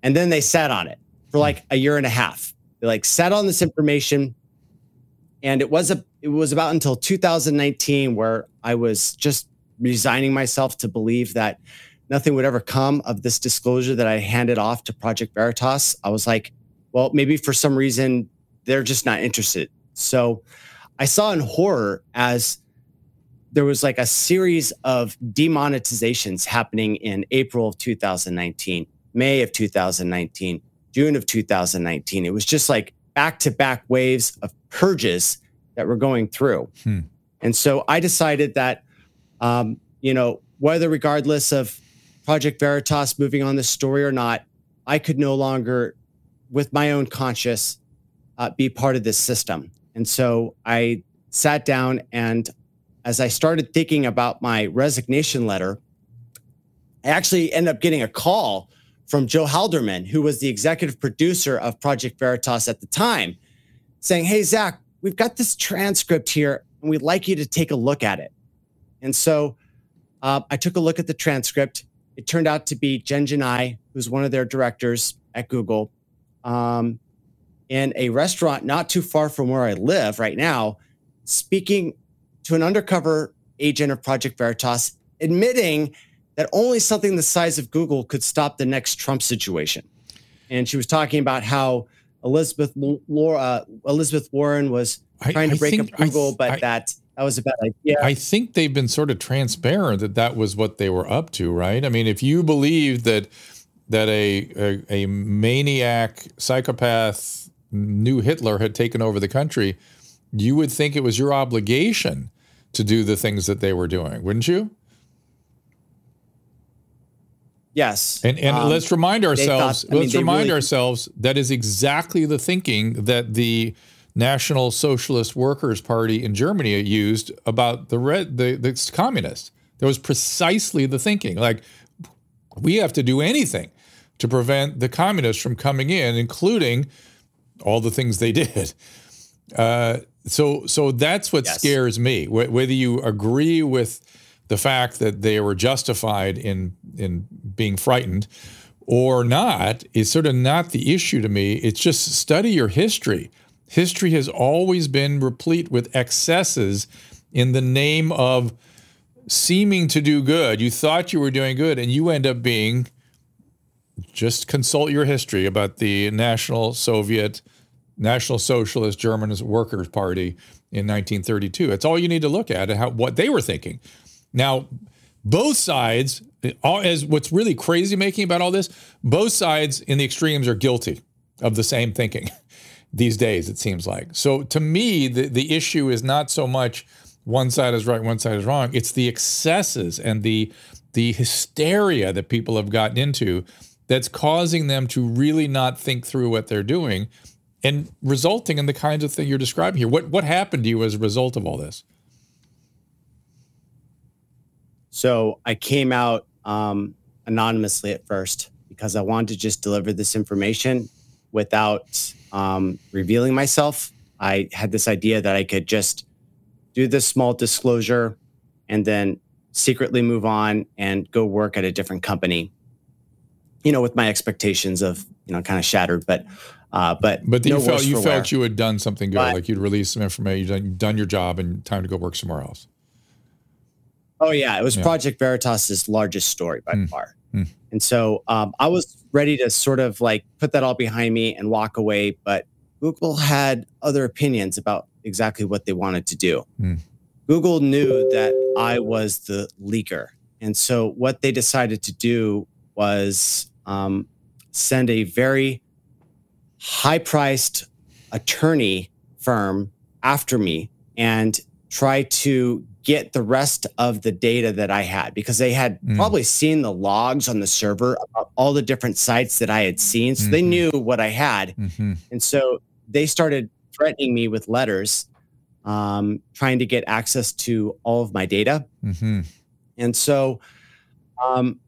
And then they sat on it for like a year and a half. They like sat on this information and it was a it was about until 2019 where I was just resigning myself to believe that nothing would ever come of this disclosure that I handed off to Project Veritas. I was like, well, maybe for some reason they're just not interested. So I saw in horror as there was like a series of demonetizations happening in April of 2019, May of 2019, June of 2019. It was just like back to back waves of purges that were going through. Hmm. And so I decided that, um, you know, whether regardless of Project Veritas moving on this story or not, I could no longer, with my own conscience, uh, be part of this system. And so I sat down and as I started thinking about my resignation letter, I actually ended up getting a call from Joe Halderman, who was the executive producer of Project Veritas at the time, saying, Hey, Zach, we've got this transcript here and we'd like you to take a look at it. And so uh, I took a look at the transcript. It turned out to be Jen Gennai, who's one of their directors at Google, um, in a restaurant not too far from where I live right now, speaking to an undercover agent of Project Veritas, admitting that only something the size of Google could stop the next Trump situation. And she was talking about how Elizabeth Laura, uh, Elizabeth Warren was trying I, to break think, up Google, th- but I, that that was a bad idea. I think they've been sort of transparent that that was what they were up to, right? I mean, if you believe that that a, a, a maniac psychopath new Hitler had taken over the country, you would think it was your obligation to do the things that they were doing, wouldn't you? Yes. And and um, let's remind ourselves thought, let's mean, remind really, ourselves that is exactly the thinking that the National Socialist Workers Party in Germany used about the red the, the communists. That was precisely the thinking. Like we have to do anything to prevent the communists from coming in, including all the things they did. Uh, so so that's what yes. scares me. Wh- whether you agree with the fact that they were justified in in being frightened or not is sort of not the issue to me. It's just study your history. History has always been replete with excesses in the name of seeming to do good. You thought you were doing good, and you end up being just consult your history about the National Soviet National Socialist German Workers' Party in 1932. That's all you need to look at how what they were thinking. Now, both sides, as what's really crazy making about all this, both sides in the extremes are guilty of the same thinking these days. It seems like. So to me, the the issue is not so much one side is right, one side is wrong. It's the excesses and the the hysteria that people have gotten into that's causing them to really not think through what they're doing and resulting in the kinds of thing you're describing here. What what happened to you as a result of all this? So I came out um, anonymously at first because I wanted to just deliver this information without um, revealing myself. I had this idea that I could just do this small disclosure and then secretly move on and go work at a different company. You know, with my expectations of you know kind of shattered, but uh, but but no you felt you felt you had done something good, but, like you'd released some information, you'd done, your job, and time to go work somewhere else. Oh yeah, it was yeah. Project Veritas's largest story by mm. far, mm. and so um, I was ready to sort of like put that all behind me and walk away. But Google had other opinions about exactly what they wanted to do. Mm. Google knew that I was the leaker, and so what they decided to do was um, send a very high priced attorney firm after me and try to get the rest of the data that I had because they had mm. probably seen the logs on the server about all the different sites that I had seen. So mm-hmm. they knew what I had. Mm-hmm. And so they started threatening me with letters, um, trying to get access to all of my data. Mm-hmm. And so um,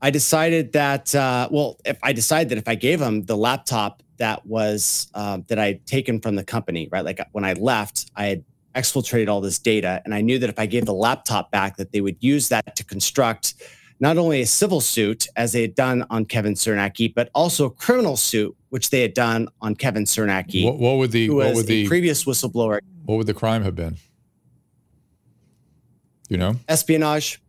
I decided that, uh, well, if I decided that if I gave them the laptop that was um, that I had taken from the company, right? Like when I left, I had exfiltrated all this data, and I knew that if I gave the laptop back, that they would use that to construct not only a civil suit as they had done on Kevin Cernekee, but also a criminal suit, which they had done on Kevin Cernekee. What, what would the what would the previous whistleblower? What would the crime have been? You know, espionage.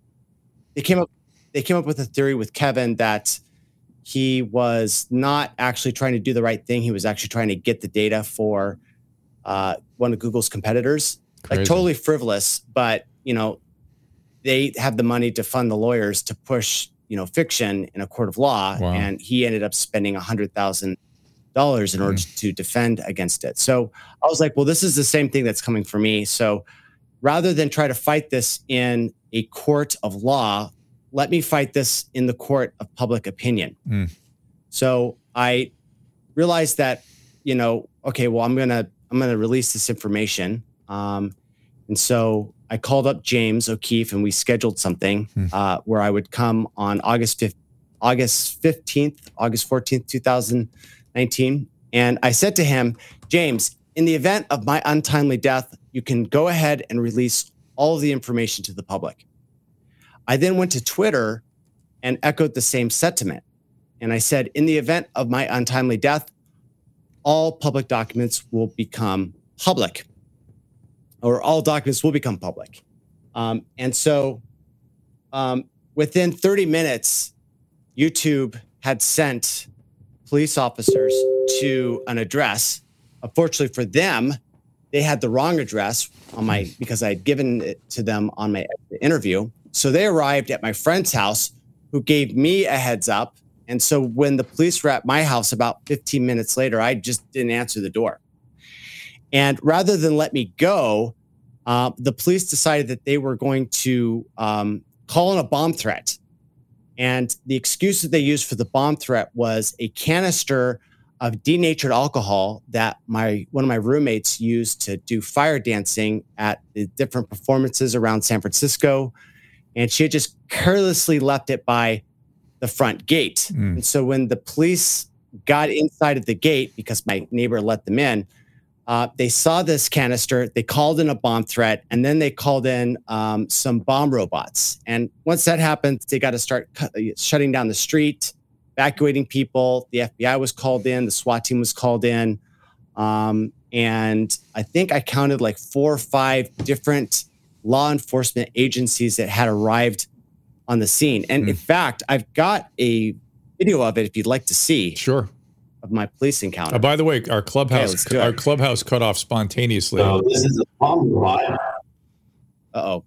They came up. They came up with a theory with Kevin that he was not actually trying to do the right thing. He was actually trying to get the data for uh, one of Google's competitors. Crazy. Like totally frivolous, but you know, they have the money to fund the lawyers to push you know fiction in a court of law, Wow. and he ended up spending a hundred thousand dollars in order to defend against it. So I was like, well, this is the same thing that's coming for me. So rather than try to fight this in a court of law, let me fight this in the court of public opinion. Mm. So I realized that, you know, okay, well, I'm gonna I'm gonna release this information. Um, and so I called up James O'Keefe and we scheduled something uh, where I would come on August 5th, August 15th, August 14th, 2019. And I said to him, James, in the event of my untimely death, you can go ahead and release all of the information to the public. I then went to Twitter and echoed the same sentiment. And I said, in the event of my untimely death, all public documents will become public, or all documents will become public. Um, and so um, within 30 minutes, YouTube had sent police officers to an address. Unfortunately for them, they had the wrong address on my because I had given it to them on my interview. So they arrived at my friend's house, who gave me a heads up. And so when the police were at my house about 15 minutes later, I just didn't answer the door. And rather than let me go, uh, the police decided that they were going to um, call in a bomb threat. And the excuse that they used for the bomb threat was a canister of denatured alcohol that my one of my roommates used to do fire dancing at the different performances around San Francisco. And she had just carelessly left it by the front gate. And so when the police got inside of the gate, because my neighbor let them in, uh, they saw this canister. They called in a bomb threat, and then they called in um, some bomb robots. And once that happened, they got to start cu- uh, shutting down the street, evacuating people. The FBI was called in. The SWAT team was called in, um, and I think I counted like four or five different law enforcement agencies that had arrived on the scene. And in fact, I've got a video of it if you'd like to see. Sure. Of my police encounter. Uh, by the way, our clubhouse let's our clubhouse cut off spontaneously. So this is a bomb robot. Uh oh.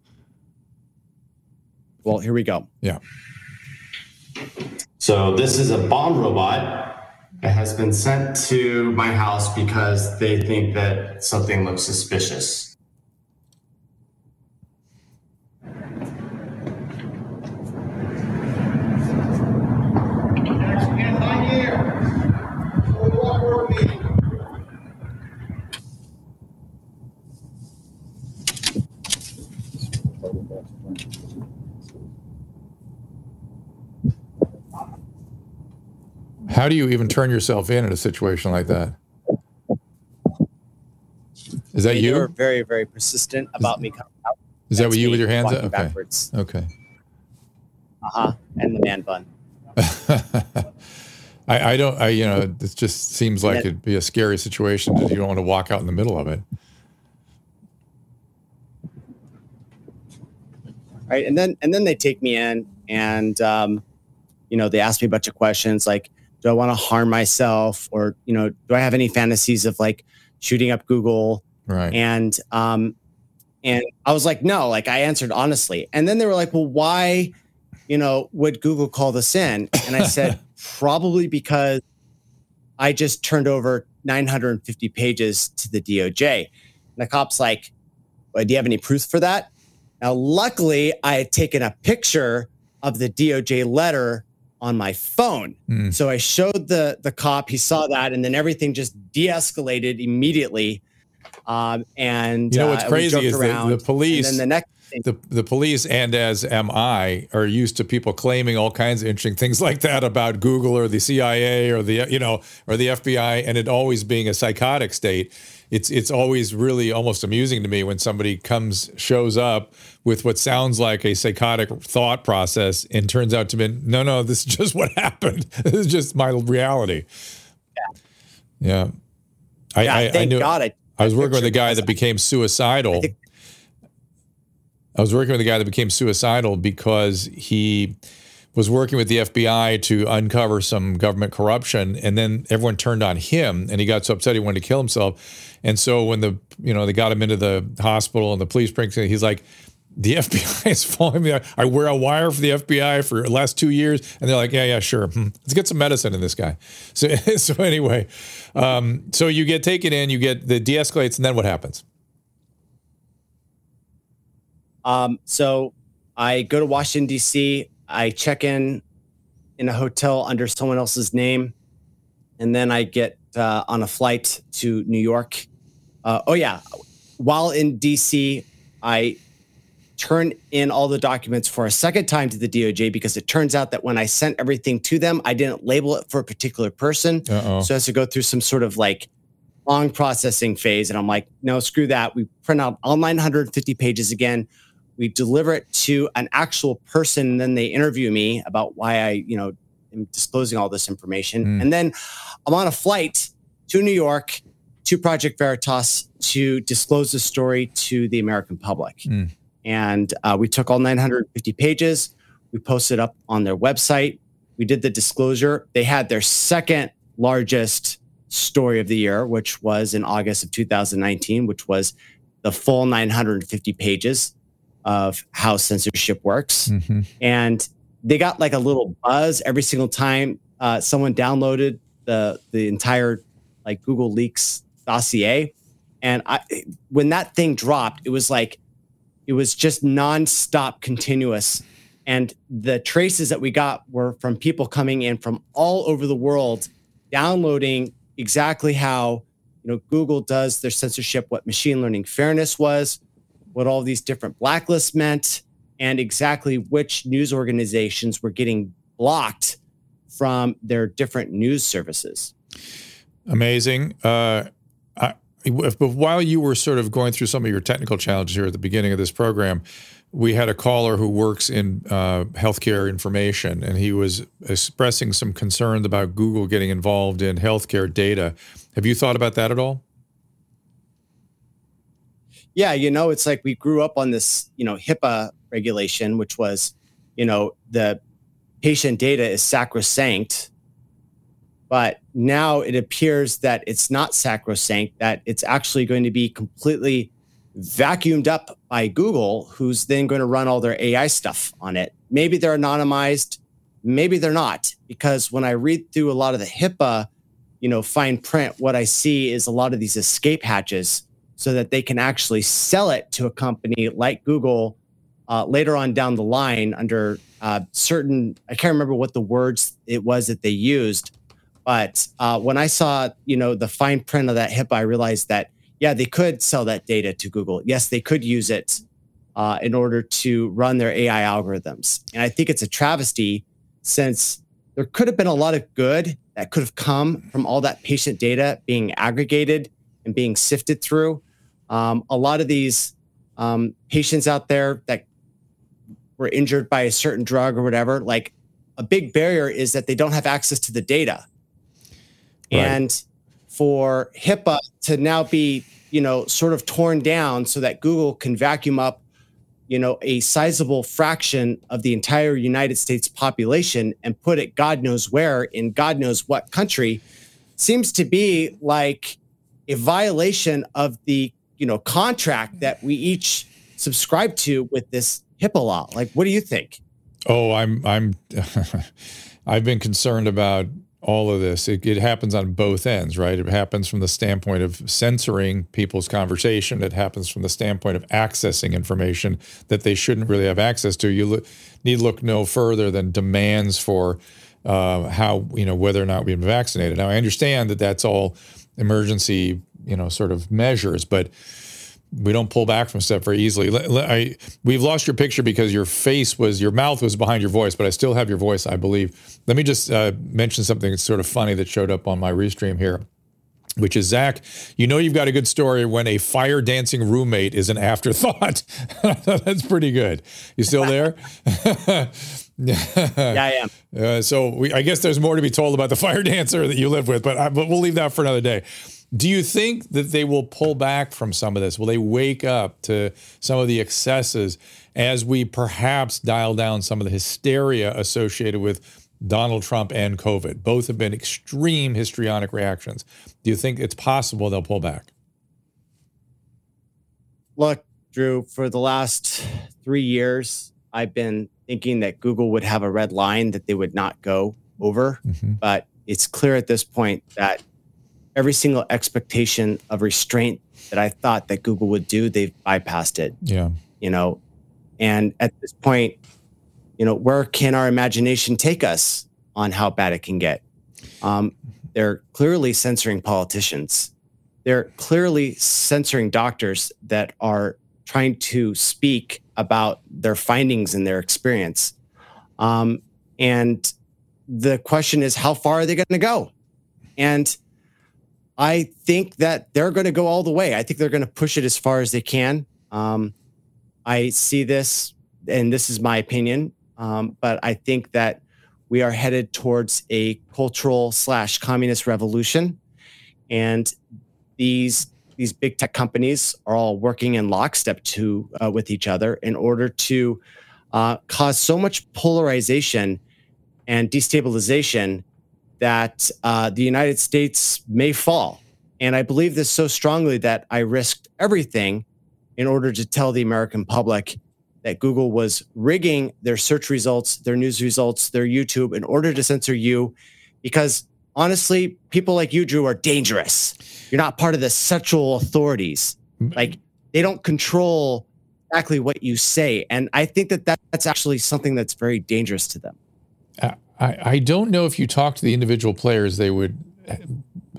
Well, here we go. Yeah. So this is a bomb robot. It has been sent to my house because they think that something looks suspicious. How do you even turn yourself in in a situation like that? Is that They you? were very, very persistent about me coming out. Is that what you with your hands up? Okay. backwards. Okay. Uh huh. And the man bun. I, I don't I you know it just seems like Yeah. it'd be a scary situation that you don't want to walk out in the middle of it. right and then and then they take me in and um, you know they ask me a bunch of questions like do i want to harm myself? Or you know do i have any fantasies of like shooting up google? Right. and um and i was like no like i answered honestly. And then they were like well why you know would google call this in? And i said probably because i just turned over 950 pages to the doj and the cop's like well, do you have any proof for that? Now, luckily, I had taken a picture of the DOJ letter on my phone. Hmm. So I showed the the cop. He saw that, and then everything just de-escalated immediately. Um, and You know what's uh, crazy is around. the police, And then the next thing, the, the police, and as am I, are used to people claiming all kinds of interesting things like that about Google or the CIA or the you know or the FBI, and it always being a psychotic state. It's it's always really almost amusing to me when somebody comes shows up with what sounds like a psychotic thought process and turns out to be no no this is just what happened. This is just my reality. Yeah. I, yeah, I, I knew God I I was working with a guy that became suicidal. I, I was working with a guy that became suicidal because he was working with the FBI to uncover some government corruption, and then everyone turned on him, and he got so upset he wanted to kill himself. And so when the you know they got him into the hospital and the police him, he's like, the FBI is following me. I wear a wire for the FBI for the last two years, and they're like, yeah, yeah, sure. Hmm. Let's get some medicine in this guy. So, so anyway, um, so you get taken in, you get the de-escalates, and then what happens? Um, so I go to Washington D.C. I check in in a hotel under someone else's name, and then I get uh, on a flight to New York. Uh, oh yeah, while in D.C., I turn in all the documents for a second time to the DOJ because it turns out that when I sent everything to them, I didn't label it for a particular person. Uh-oh. So I has to go through some sort of like long processing phase. And I'm like, no, screw that. We print out all 950 pages again. We deliver it to an actual person, and then they interview me about why I, you know, am disclosing all this information. Mm. And then I'm on a flight to New York to Project Veritas to disclose the story to the American public. Mm. And uh, we took all 950 pages, we posted up on their website. We did the disclosure. They had their second largest story of the year, which was in August of 2019, which was the full 950 pages of how censorship works. Mm-hmm. And they got like a little buzz every single time uh, someone downloaded the the entire like Google Leaks dossier. And I, when that thing dropped, it was like it was just nonstop continuous. And the traces that we got were from people coming in from all over the world, downloading exactly how you know Google does their censorship, what machine learning fairness was, what all these different blacklists meant, and exactly which news organizations were getting blocked from their different news services. Amazing. Uh, but while you were sort of going through some of your technical challenges here at the beginning of this program, we had a caller who works in uh, healthcare information, and he was expressing some concerns about Google getting involved in healthcare data. Have you thought about that at all? Yeah, you know, it's like we grew up on this, you know, HIPAA regulation, which was, you know, the patient data is sacrosanct but now it appears that it's not sacrosanct, that it's actually going to be completely vacuumed up by Google, who's then going to run all their AI stuff on it. Maybe they're anonymized, maybe they're not, because when I read through a lot of the HIPAA, you know, fine print, what I see is a lot of these escape hatches so that they can actually sell it to a company like Google uh, later on down the line under uh, certain, I can't remember what the words it was that they used, but uh, when I saw, you know, the fine print of that HIPAA, I realized that yeah, they could sell that data to Google. Yes, they could use it uh, in order to run their AI algorithms. And I think it's a travesty since there could have been a lot of good that could have come from all that patient data being aggregated and being sifted through. Um, a lot of these um, patients out there that were injured by a certain drug or whatever, like a big barrier is that they don't have access to the data. Right. And for HIPAA to now be, you know, sort of torn down so that Google can vacuum up, you know, a sizable fraction of the entire United States population and put it God knows where in God knows what country seems to be like a violation of the, you know, contract that we each subscribe to with this HIPAA law. Like, what do you think? Oh, I'm I'm I've been concerned about all of this. It, it, happens on both ends, right? It happens from the standpoint of censoring people's conversation. It happens from the standpoint of accessing information that they shouldn't really have access to. You lo- need look no further than demands for uh, how you know whether or not we've been vaccinated. Now, I understand that that's all emergency, you know, sort of measures, but we don't pull back from stuff very easily. I, we've lost your picture because your face was, your mouth was behind your voice, but I still have your voice, I believe. Let me just uh, mention something that's sort of funny that showed up on my restream here, which is Zach, you know you've got a good story when a fire dancing roommate is an afterthought. that's pretty good. You still there? yeah, I am. Uh, so we, I guess there's more to be told about the fire dancer that you live with, but, I, but we'll leave that for another day. Do you think that they will pull back from some of this? Will they wake up to some of the excesses as we perhaps dial down some of the hysteria associated with Donald Trump and COVID? Both have been extreme histrionic reactions. Do you think it's possible they'll pull back? Look, Drew, for the last three years, I've been thinking that Google would have a red line that they would not go over. Mm-hmm. But it's clear at this point that every single expectation of restraint that I thought that Google would do, they've bypassed it. Yeah. You know, and at this point, you know, where can our imagination take us on how bad it can get? Um, they're clearly censoring politicians. They're clearly censoring doctors that are trying to speak about their findings and their experience. Um, and the question is, how far are they going to go? And I think that they're going to go all the way. I think they're going to push it as far as they can. Um, I see this, and this is my opinion, um, but I think that we are headed towards a cultural slash communist revolution, and these these big tech companies are all working in lockstep to uh, with each other in order to uh, cause so much polarization and destabilization that uh, the United States may fall. And I believe this so strongly that I risked everything in order to tell the American public that Google was rigging their search results, their news results, their YouTube in order to censor you. Because honestly, people like you, Drew, are dangerous. You're not part of the central authorities. Like they don't control exactly what you say. And I think that that's actually something that's very dangerous to them. I, I don't know if you talk to the individual players, they would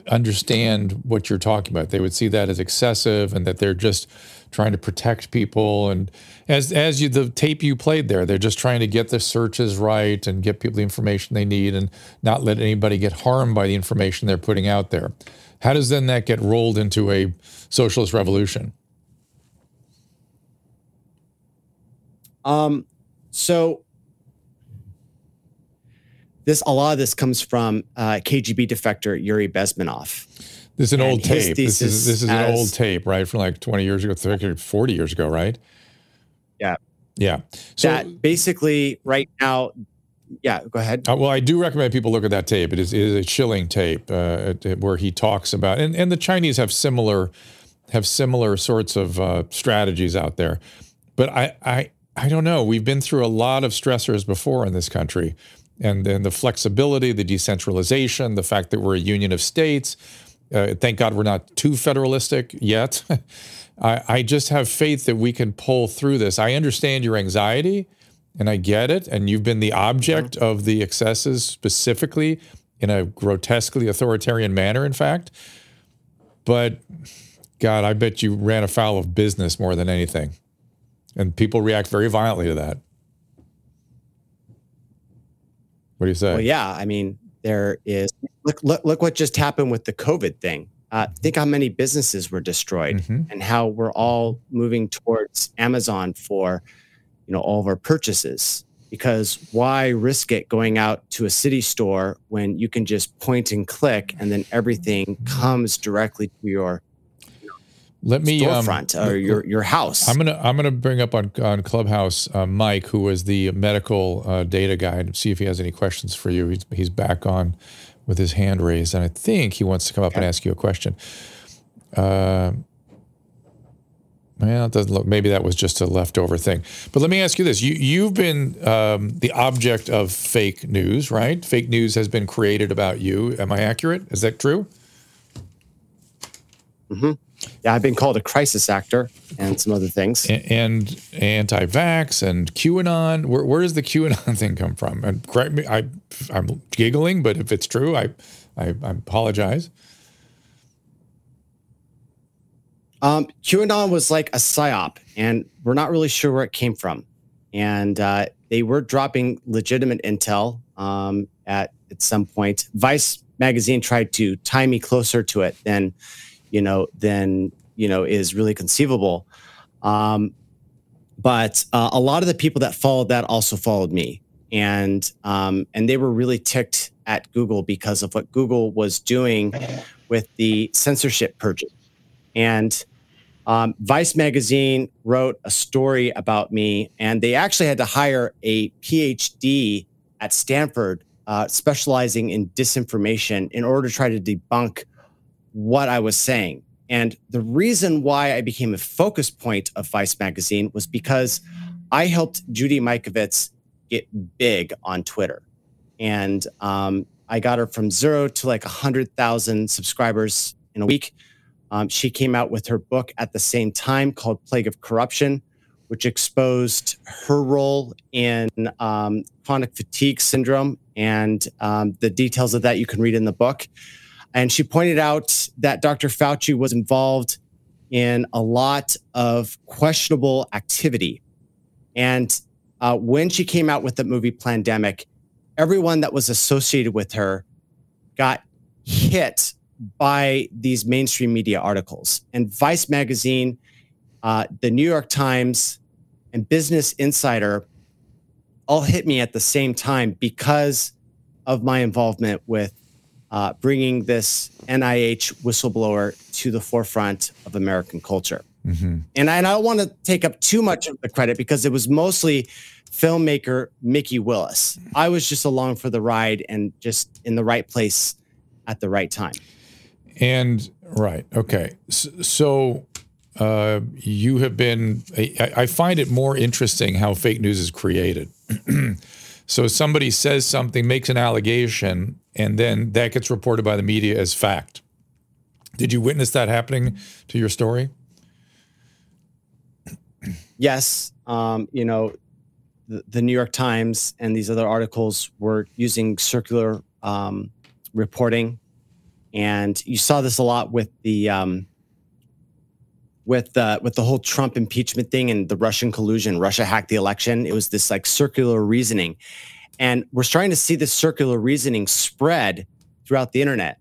understand what you're talking about. They would see that as excessive and that they're just trying to protect people. And as as you the tape you played there, they're just trying to get the searches right and get people the information they need and not let anybody get harmed by the information they're putting out there. How does then that get rolled into a socialist revolution? Um, so this a lot of this comes from uh, KGB defector Yuri Bezmenov. This is an old tape. This is this is an old tape, right, from like 20 years ago, 30, 40 years ago, right? Yeah. Yeah. So that basically, right now, yeah. Go ahead. Uh, well, I do recommend people look at that tape. It is, it is a chilling tape uh, where he talks about, and, and the Chinese have similar have similar sorts of uh, strategies out there. But I, I I don't know. We've been through a lot of stressors before in this country and then the flexibility, the decentralization, the fact that we're a union of states. Uh, thank God we're not too federalistic yet. I, I just have faith that we can pull through this. I understand your anxiety and I get it. And you've been the object mm-hmm. of the excesses specifically in a grotesquely authoritarian manner, in fact. But God, I bet you ran afoul of business more than anything. And people react very violently to that. What do you say? Well, yeah. I mean, there is look look look what just happened with the COVID thing. Uh, think how many businesses were destroyed, mm-hmm. and how we're all moving towards Amazon for, you know, all of our purchases. Because why risk it going out to a city store when you can just point and click, and then everything comes directly to your let me storefront um, or your your house. I'm gonna I'm gonna bring up on on Clubhouse uh, Mike, who was the medical uh, data guy, and see if he has any questions for you. He's he's back on with his hand raised, and I think he wants to come up okay. and ask you a question. Uh, well, it doesn't look. Maybe that was just a leftover thing. But let me ask you this: you you've been um, the object of fake news, right? Fake news has been created about you. Am I accurate? Is that true? Mm-hmm yeah, I've been called a crisis actor and some other things. And, and anti-vax and QAnon. Where, where does the QAnon thing come from? And correct me, I, I'm giggling, but if it's true, I, I, I apologize. Um, QAnon was like a psyop, and we're not really sure where it came from. And uh, they were dropping legitimate intel um, at at some point. Vice magazine tried to tie me closer to it than you know, than you know is really conceivable. Um, but uh, a lot of the people that followed that also followed me, and um, and they were really ticked at Google because of what Google was doing with the censorship purges. And um, Vice magazine wrote a story about me, and they actually had to hire a PhD at Stanford uh, specializing in disinformation in order to try to debunk what I was saying. And the reason why I became a focus point of Vice magazine was because I helped Judy Mikovits get big on Twitter. And um, I got her from zero to like 100,000 subscribers in a week. Um, she came out with her book at the same time called Plague of Corruption, which exposed her role in um, chronic fatigue syndrome. And um, the details of that you can read in the book. And she pointed out that Dr. Fauci was involved in a lot of questionable activity. And uh, when she came out with the movie Plandemic, everyone that was associated with her got hit by these mainstream media articles. And Vice Magazine, uh, the New York Times, and Business Insider all hit me at the same time because of my involvement with uh, bringing this NIH whistleblower to the forefront of American culture. Mm-hmm. And, I, and I don't want to take up too much of the credit because it was mostly filmmaker Mikki Willis. I was just along for the ride and just in the right place at the right time. And right, okay. So uh, you have been. I, I find it more interesting how fake news is created. so somebody says something, makes an allegation, and then that gets reported by the media as fact. Did you witness that happening to your story? Yes. Um, you know, the, the, New York Times and these other articles were using circular um, reporting, and you saw this a lot with the um, with the with the whole Trump impeachment thing and the Russian collusion. Russia hacked the election. It was this like circular reasoning, and we're starting to see this circular reasoning spread throughout the internet.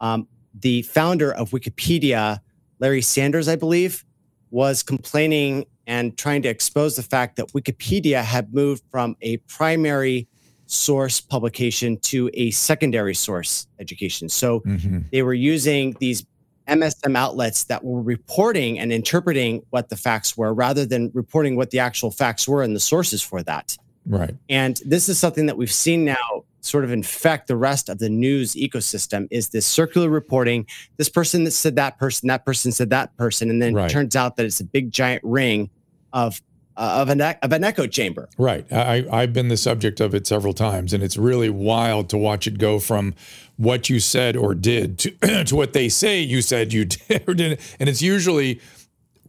Um, the founder of Wikipedia, Larry Sanders, I believe, was complaining and trying to expose the fact that Wikipedia had moved from a primary source publication to a secondary source education. So mm-hmm. they were using these MSM outlets that were reporting and interpreting what the facts were rather than reporting what the actual facts were and the sources for that. Right. And this is something that we've seen now sort of infect the rest of the news ecosystem is this circular reporting. This person that said that person, that person said that person, and then right. it turns out that it's a big giant ring of uh, of an of an echo chamber. Right. I I've been the subject of it several times, and it's really wild to watch it go from what you said or did to to what they say you said you did or didn't, and it's usually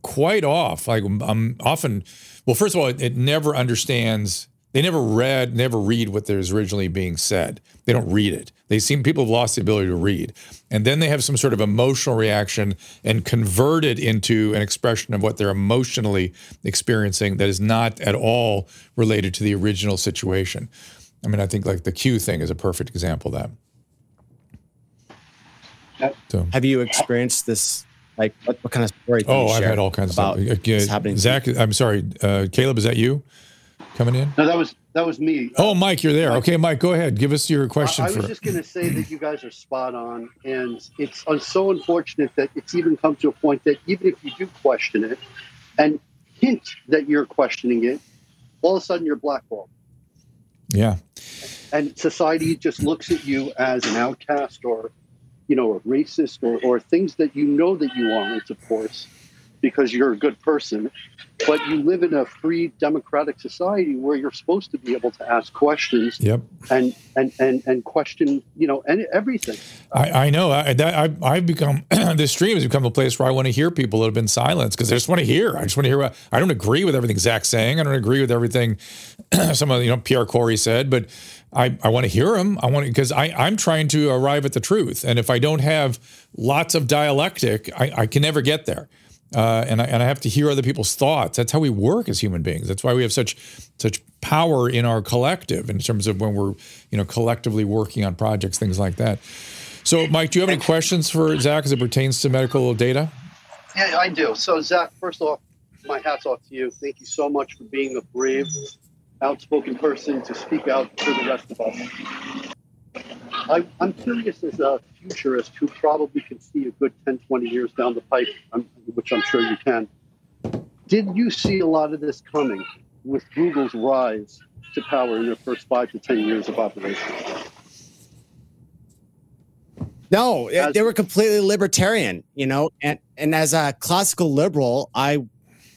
quite off. Like I'm often, well, first of all, it, it never understands they never read, never read what there's originally being said. They don't read it. They seem people have lost the ability to read. And then they have some sort of emotional reaction and convert it into an expression of what they're emotionally experiencing that is not at all related to the original situation. I mean, I think like the Q thing is a perfect example of that. So. Have you experienced this? Like, what, what kind of story? oh, I've had all kinds of stuff. Uh, happening. Zach, I'm sorry, uh, Kaleb, is that you? Coming in? No, that was that was me. Oh, Mike, you're there. Okay, Mike, go ahead. Give us your question. I, I was for... just going to say that you guys are spot on, and it's uh, so unfortunate that it's even come to a point that even if you do question it and hint that you're questioning it, all of a sudden you're blackballed. Yeah. And society just looks at you as an outcast or, you know, a racist or, or things that you know that you aren't, of course because you're a good person. But you live in a free democratic society where you're supposed to be able to ask questions yep. and, and, and, and question, you know, and everything. I, I know I, that, I, I've become, this stream has become a place where I want to hear people that have been silenced because I just want to hear. I just want to hear what, I don't agree with everything Zach's saying. I don't agree with everything some of, you know, Pierre Kory said, but I, I want to hear him. I want to, because I'm trying to arrive at the truth. And if I don't have lots of dialectic, I, I can never get there. Uh, and I, and I have to hear other people's thoughts. That's how we work as human beings. That's why we have such such power in our collective in terms of when we're you know collectively working on projects, things like that. So, Mike, do you have any questions for Zach as it pertains to medical data? Yeah, I do. So, Zach, first off, my hats off to you. Thank you so much for being a brave, outspoken person to speak out for the rest of us. I, I'm curious as a futurist who probably can see a good 10, 20 years down the pipe, um, which I'm sure you can. Did you see a lot of this coming with Google's rise to power in their first five to 10 years of operation? No, as, they were completely libertarian, you know, and and as a classical liberal, I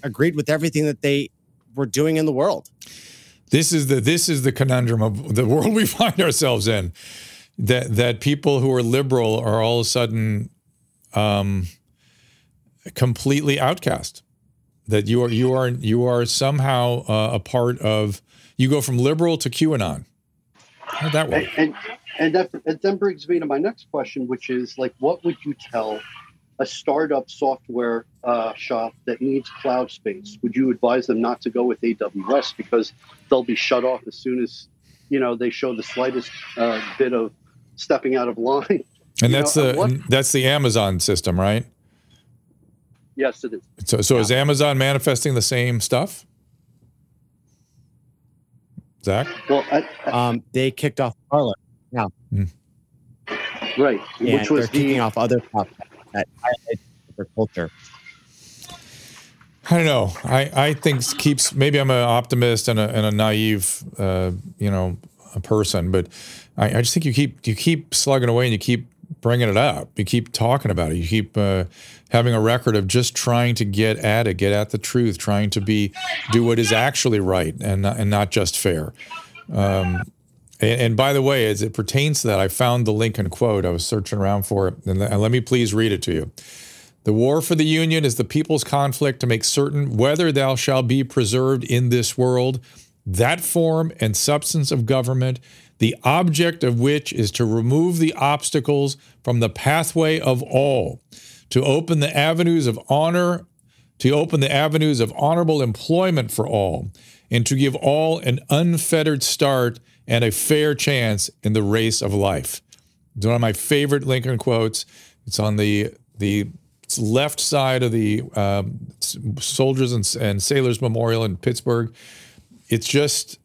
agreed with everything that they were doing in the world. This is the this is the conundrum of the world we find ourselves in. That that people who are liberal are all of a sudden um, completely outcast. That you are you are you are somehow uh, a part of. You go from liberal to QAnon. How'd that work? And, and, and that, that then brings me to my next question, which is like, what would you tell a startup software uh, shop that needs cloud space? Would you advise them not to go with AWS because they'll be shut off as soon as you know they show the slightest uh, bit of stepping out of line? And that's know, the what, that's the Amazon system, right? Yes, it is. So, so yeah. is Amazon manifesting the same stuff? Zach? Well, I, I, um, they kicked off Parler. Yeah. Mm. Right. And Which was they're the, kicking off other stuff that highlight their culture. I don't know. I, I think keeps maybe I'm an optimist and a, and a naive, uh, you know, a person, but I, I, just think you keep you keep slugging away and you keep bringing it up. You keep talking about it. You keep uh, having a record of just trying to get at it, get at the truth, trying to be do what is actually right and and not just fair. Um, and, and, by the way, as it pertains to that, I found the Lincoln quote. I was searching around for it, and let me please read it to you. The war for the Union is the people's conflict to make certain whether thou shalt be preserved in this world, that form and substance of government, the object of which is to remove the obstacles from the pathway of all, to open the avenues of honor, to open the avenues of honorable employment for all, and to give all an unfettered start and a fair chance in the race of life. It's one of my favorite Lincoln quotes. It's on the the left side of the um, Soldiers and, and Sailors Memorial in Pittsburgh. It's just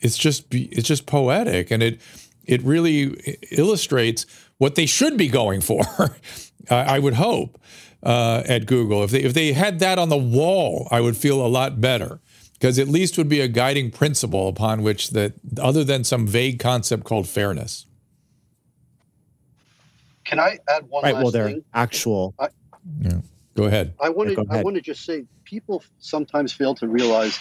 it's just it's just poetic, and it it really illustrates what they should be going for. I would hope uh, at Google if they if they had that on the wall, I would feel a lot better because at least would be a guiding principle upon which that other than some vague concept called fairness can i add one right last well they're thing? actual I, yeah go ahead i want to i want to just say people sometimes fail to realize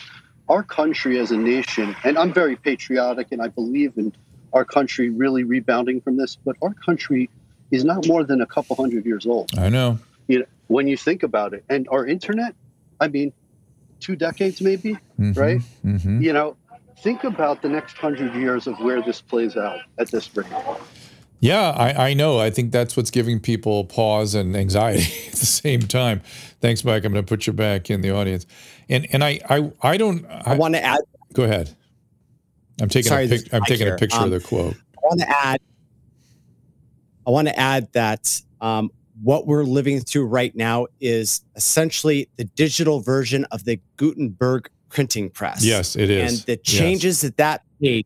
our country as a nation and i'm very patriotic and i believe in our country really rebounding from this but our country is not more than a couple hundred years old i know you know when you think about it and our internet i mean two decades, maybe, mm-hmm, right? Mm-hmm. You know, think about the next hundred years of where this plays out at this rate. Yeah, I, I, know. I think that's what's giving people pause and anxiety at the same time. Thanks, Mike. I'm going to put you back in the audience. And and I I, I don't. I, I want to add. Go ahead. I'm taking Sorry, a pic, I'm taking here. a picture um, of the quote. I want to add. I want to add that um, what we're living through right now is essentially the digital version of the Gutenberg printing press. Yes, it is. And the changes yes. that that made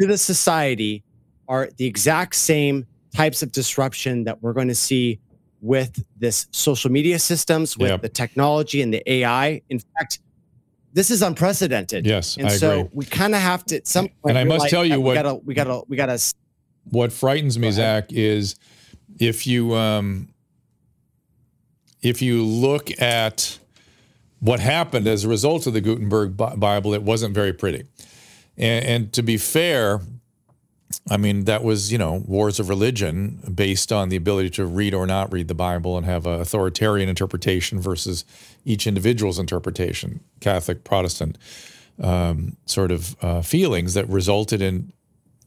to the society are the exact same types of disruption that we're going to see with this social media systems, with yep. the technology and the AI. In fact, this is unprecedented. Yes, and I so agree. we kind of have to. At some point, and I must tell you we what gotta, we gotta, we gotta. What frightens me, Zach, is if you um, if you look at what happened as a result of the Gutenberg Bible, it wasn't very pretty. And, and, to be fair, I mean, that was, you know, wars of religion based on the ability to read or not read the Bible and have an authoritarian interpretation versus each individual's interpretation, Catholic, Protestant um, sort of uh, feelings that resulted in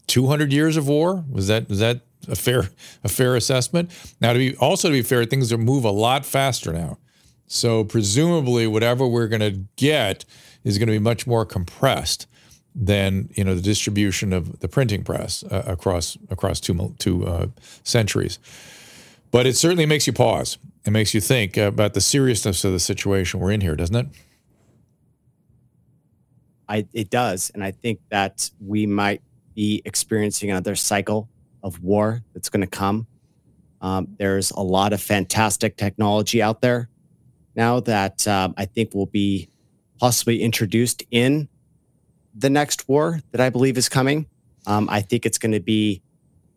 200 years of war. Was that, that a fair a fair assessment. Now, to be also to be fair, things move a lot faster now. So presumably, whatever we're going to get is going to be much more compressed than you know the distribution of the printing press uh, across across two two uh, centuries. But it certainly makes you pause. It makes you think about the seriousness of the situation we're in here, doesn't it? I, it does, and I think that we might be experiencing another cycle of war that's going to come. Um, there's a lot of fantastic technology out there now that um, I think will be possibly introduced in the next war that I believe is coming. Um, I think it's going to be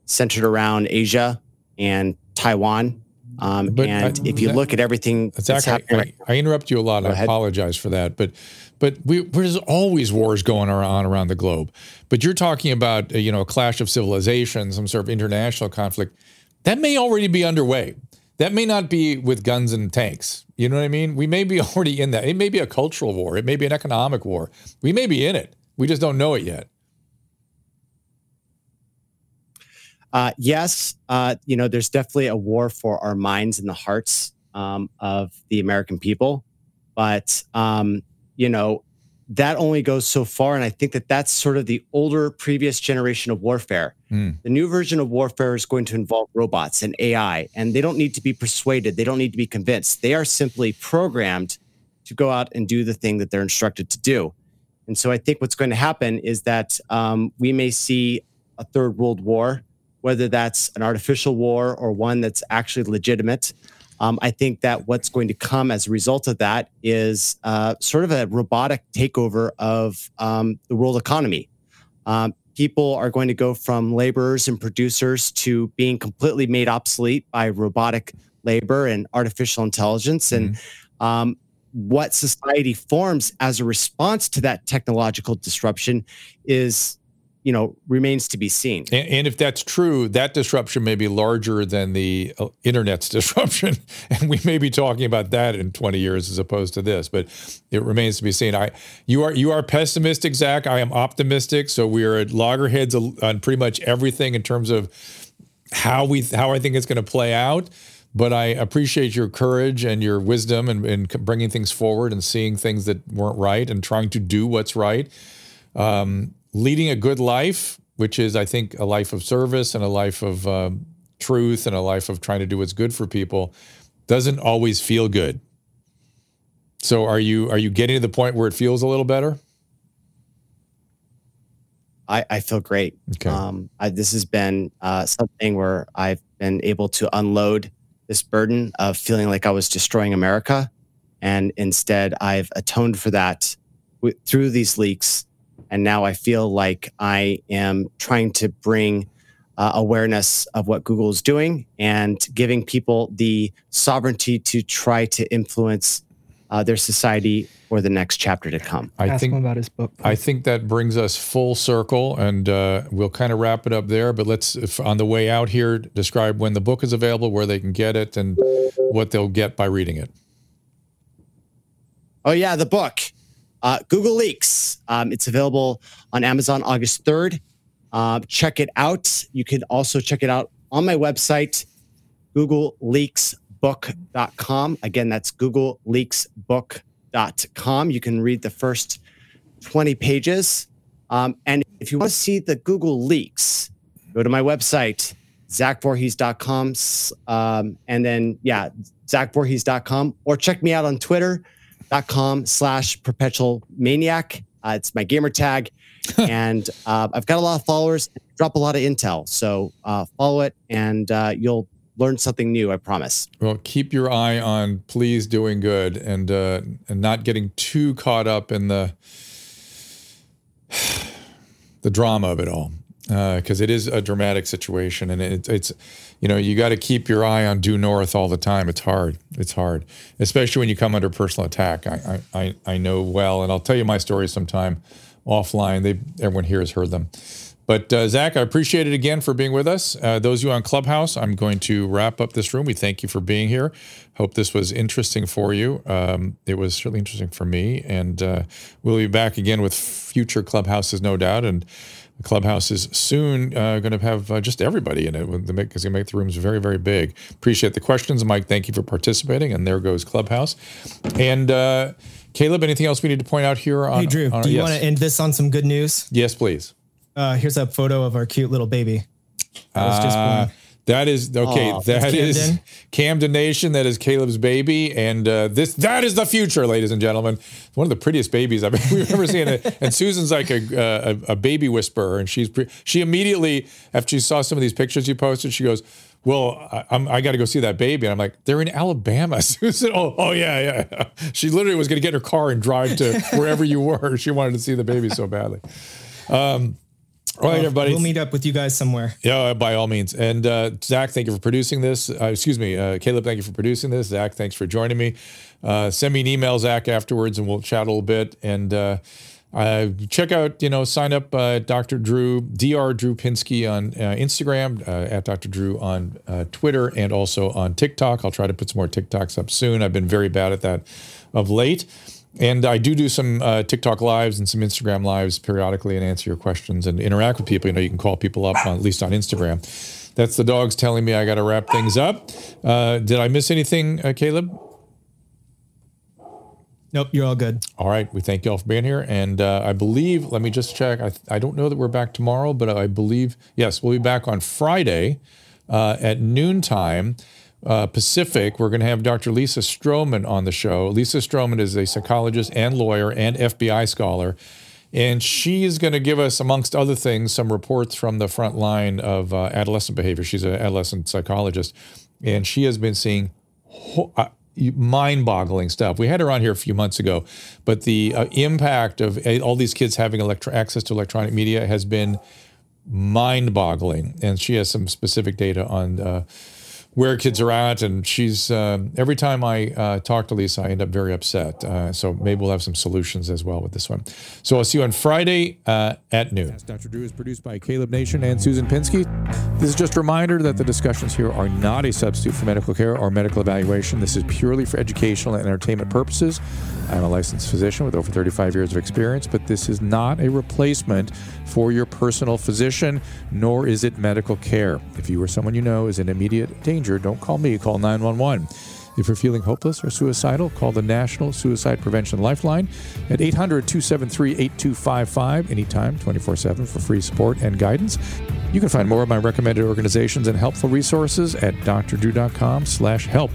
centered around Asia and Taiwan. Um, But and I- if you that- look at everything that's Zach, happening, I, I, I interrupt you a lot. I ahead. apologize for that, but but we, there's always wars going on around the globe. But you're talking about uh, you know a clash of civilizations, some sort of international conflict that may already be underway. That may not be with guns and tanks. You know what I mean? We may be already in that. It may be a cultural war. It may be an economic war. We may be in it. We just don't know it yet. Uh, yes, uh, you know, there's definitely a war for our minds and the hearts um, of the American people, but um, you know, that only goes so far, and I think that that's sort of the older, previous generation of warfare. Mm. The new version of warfare is going to involve robots and AI, and they don't need to be persuaded. They don't need to be convinced. They are simply programmed to go out and do the thing that they're instructed to do. And so I think what's going to happen is that um, we may see a third world war, whether that's an artificial war or one that's actually legitimate. Um, I think that what's going to come as a result of that is uh, sort of a robotic takeover of um, the world economy. Um, people are going to go from laborers and producers to being completely made obsolete by robotic labor and artificial intelligence. And um, what society forms as a response to that technological disruption is, you know, remains to be seen. And, and if that's true, that disruption may be larger than the uh, internet's disruption, and we may be talking about that in 20 years as opposed to this. But it remains to be seen. I, you are you are pessimistic, Zach. I am optimistic. So we are at loggerheads on pretty much everything in terms of how we how I think it's going to play out. But I appreciate your courage and your wisdom and, and bringing things forward and seeing things that weren't right and trying to do what's right. Um, leading a good life, which is, I think, a life of service and a life of um, truth and a life of trying to do what's good for people, doesn't always feel good. So, are you are you getting to the point where it feels a little better? I, I feel great. Okay. Um, I, this has been uh, something where I've been able to unload this burden of feeling like I was destroying America. And instead, I've atoned for that w- through these leaks. And now I feel like I am trying to bring uh, awareness of what Google is doing and giving people the sovereignty to try to influence uh, their society for the next chapter to come. I Ask think him about his book. I think that brings us full circle, and uh, we'll kind of wrap it up there. But let's, if on the way out here, describe when the book is available, where they can get it, and what they'll get by reading it. Oh yeah, the book, uh, Google Leaks. Um, it's available on Amazon August third. Uh, check it out. You can also check it out on my website, googleleaksbook.com. Again, that's googleleaksbook.com. You can read the first 20 pages. Um, and if you want to see the Google leaks, go to my website, zachvorhies.com. Um, and then, yeah, zachvorhies.com or check me out on twitter.com slash perpetual maniac. Uh, it's my gamer tag. and uh, I've got a lot of followers, drop a lot of intel. So uh, follow it and uh, you'll learn something new, I promise. Well, keep your eye on please doing good and uh, and not getting too caught up in the the drama of it all because it is a dramatic situation and it, it's you know you got to keep your eye on due north all the time. It's hard. It's hard, especially when you come under personal attack. I I, I- I know well, and I'll tell you my story sometime offline. They everyone here has heard them. But uh, Zach, I appreciate it again for being with us. Uh, those of you on Clubhouse, I'm going to wrap up this room. We thank you for being here. Hope this was interesting for you. Um, it was certainly interesting for me, and uh, we'll be back again with future Clubhouses, no doubt. And the Clubhouse is soon uh, going to have uh, just everybody in it because it's going to make the rooms very, very big. Appreciate the questions, Mike. Thank you for participating. And there goes Clubhouse. And uh, Kaleb, anything else we need to point out here? On, hey, Drew, on- do you yes. want to end this on some good news? Yes, please. Uh, here's a photo of our cute little baby. That was just Uh. That is okay. Aw, that Camden. Camden Nation. That is Kaleb's baby, and uh, this that is the future, ladies and gentlemen. One of the prettiest babies I've ever seen. And Susan's like a, a a baby whisperer, and she's pre- she immediately after she saw some of these pictures you posted, she goes. Well, I, I'm, I got to go see that baby. And I'm like, they're in Alabama. Susan, oh, oh yeah, yeah. She literally was going to get in her car and drive to wherever you were. She wanted to see the baby so badly. Um, all right, everybody. We'll meet up with you guys somewhere. Yeah, by all means. And uh, Zach, thank you for producing this. Uh, excuse me, uh, Kaleb, thank you for producing this. Zach, thanks for joining me. Uh, send me an email, Zach, afterwards, and we'll chat a little bit. And uh, uh, check out, you know, sign up uh, Dr. Drew, Dr. Drew Pinsky on uh, Instagram, uh, at Dr. Drew on uh, Twitter, and also on TikTok. I'll try to put some more TikToks up soon. I've been very bad at that of late. And I do do some uh, TikTok lives and some Instagram lives periodically and answer your questions and interact with people. You know, you can call people up, on, at least on Instagram. That's the dogs telling me I got to wrap things up. Uh, did I miss anything, uh, Kaleb? Nope, you're all good. All right. We thank you all for being here. And uh, I believe, let me just check. I, I don't know that we're back tomorrow, but I believe, yes, we'll be back on Friday uh, at noontime. Uh, Pacific, we're going to have Dr. Lisa Strohman on the show. Lisa Strohman is a psychologist and lawyer and FBI scholar. And she is going to give us, amongst other things, some reports from the front line of uh, adolescent behavior. She's an adolescent psychologist, and she has been seeing ho- uh, mind-boggling stuff. We had her on here a few months ago, but the uh, impact of uh, all these kids having electro- access to electronic media has been mind-boggling. And she has some specific data on uh, where kids are at. And she's uh, every time I uh, talk to Lisa, I end up very upset. Uh, so maybe we'll have some solutions as well with this one. So I'll see you on Friday uh, at noon. Dr. Drew is produced by Kaleb Nation and Susan Pinsky. This is just a reminder that the discussions here are not a substitute for medical care or medical evaluation. This is purely for educational and entertainment purposes. I'm a licensed physician with over 35 years of experience, but this is not a replacement for your personal physician, nor is it medical care. If you or someone you know is in immediate danger, don't call me, call 911. If you're feeling hopeless or suicidal, call the National Suicide Prevention Lifeline at 800 273 8255 anytime, 24 7 for free support and guidance. You can find more of my recommended organizations and helpful resources at drdrew.com slash help.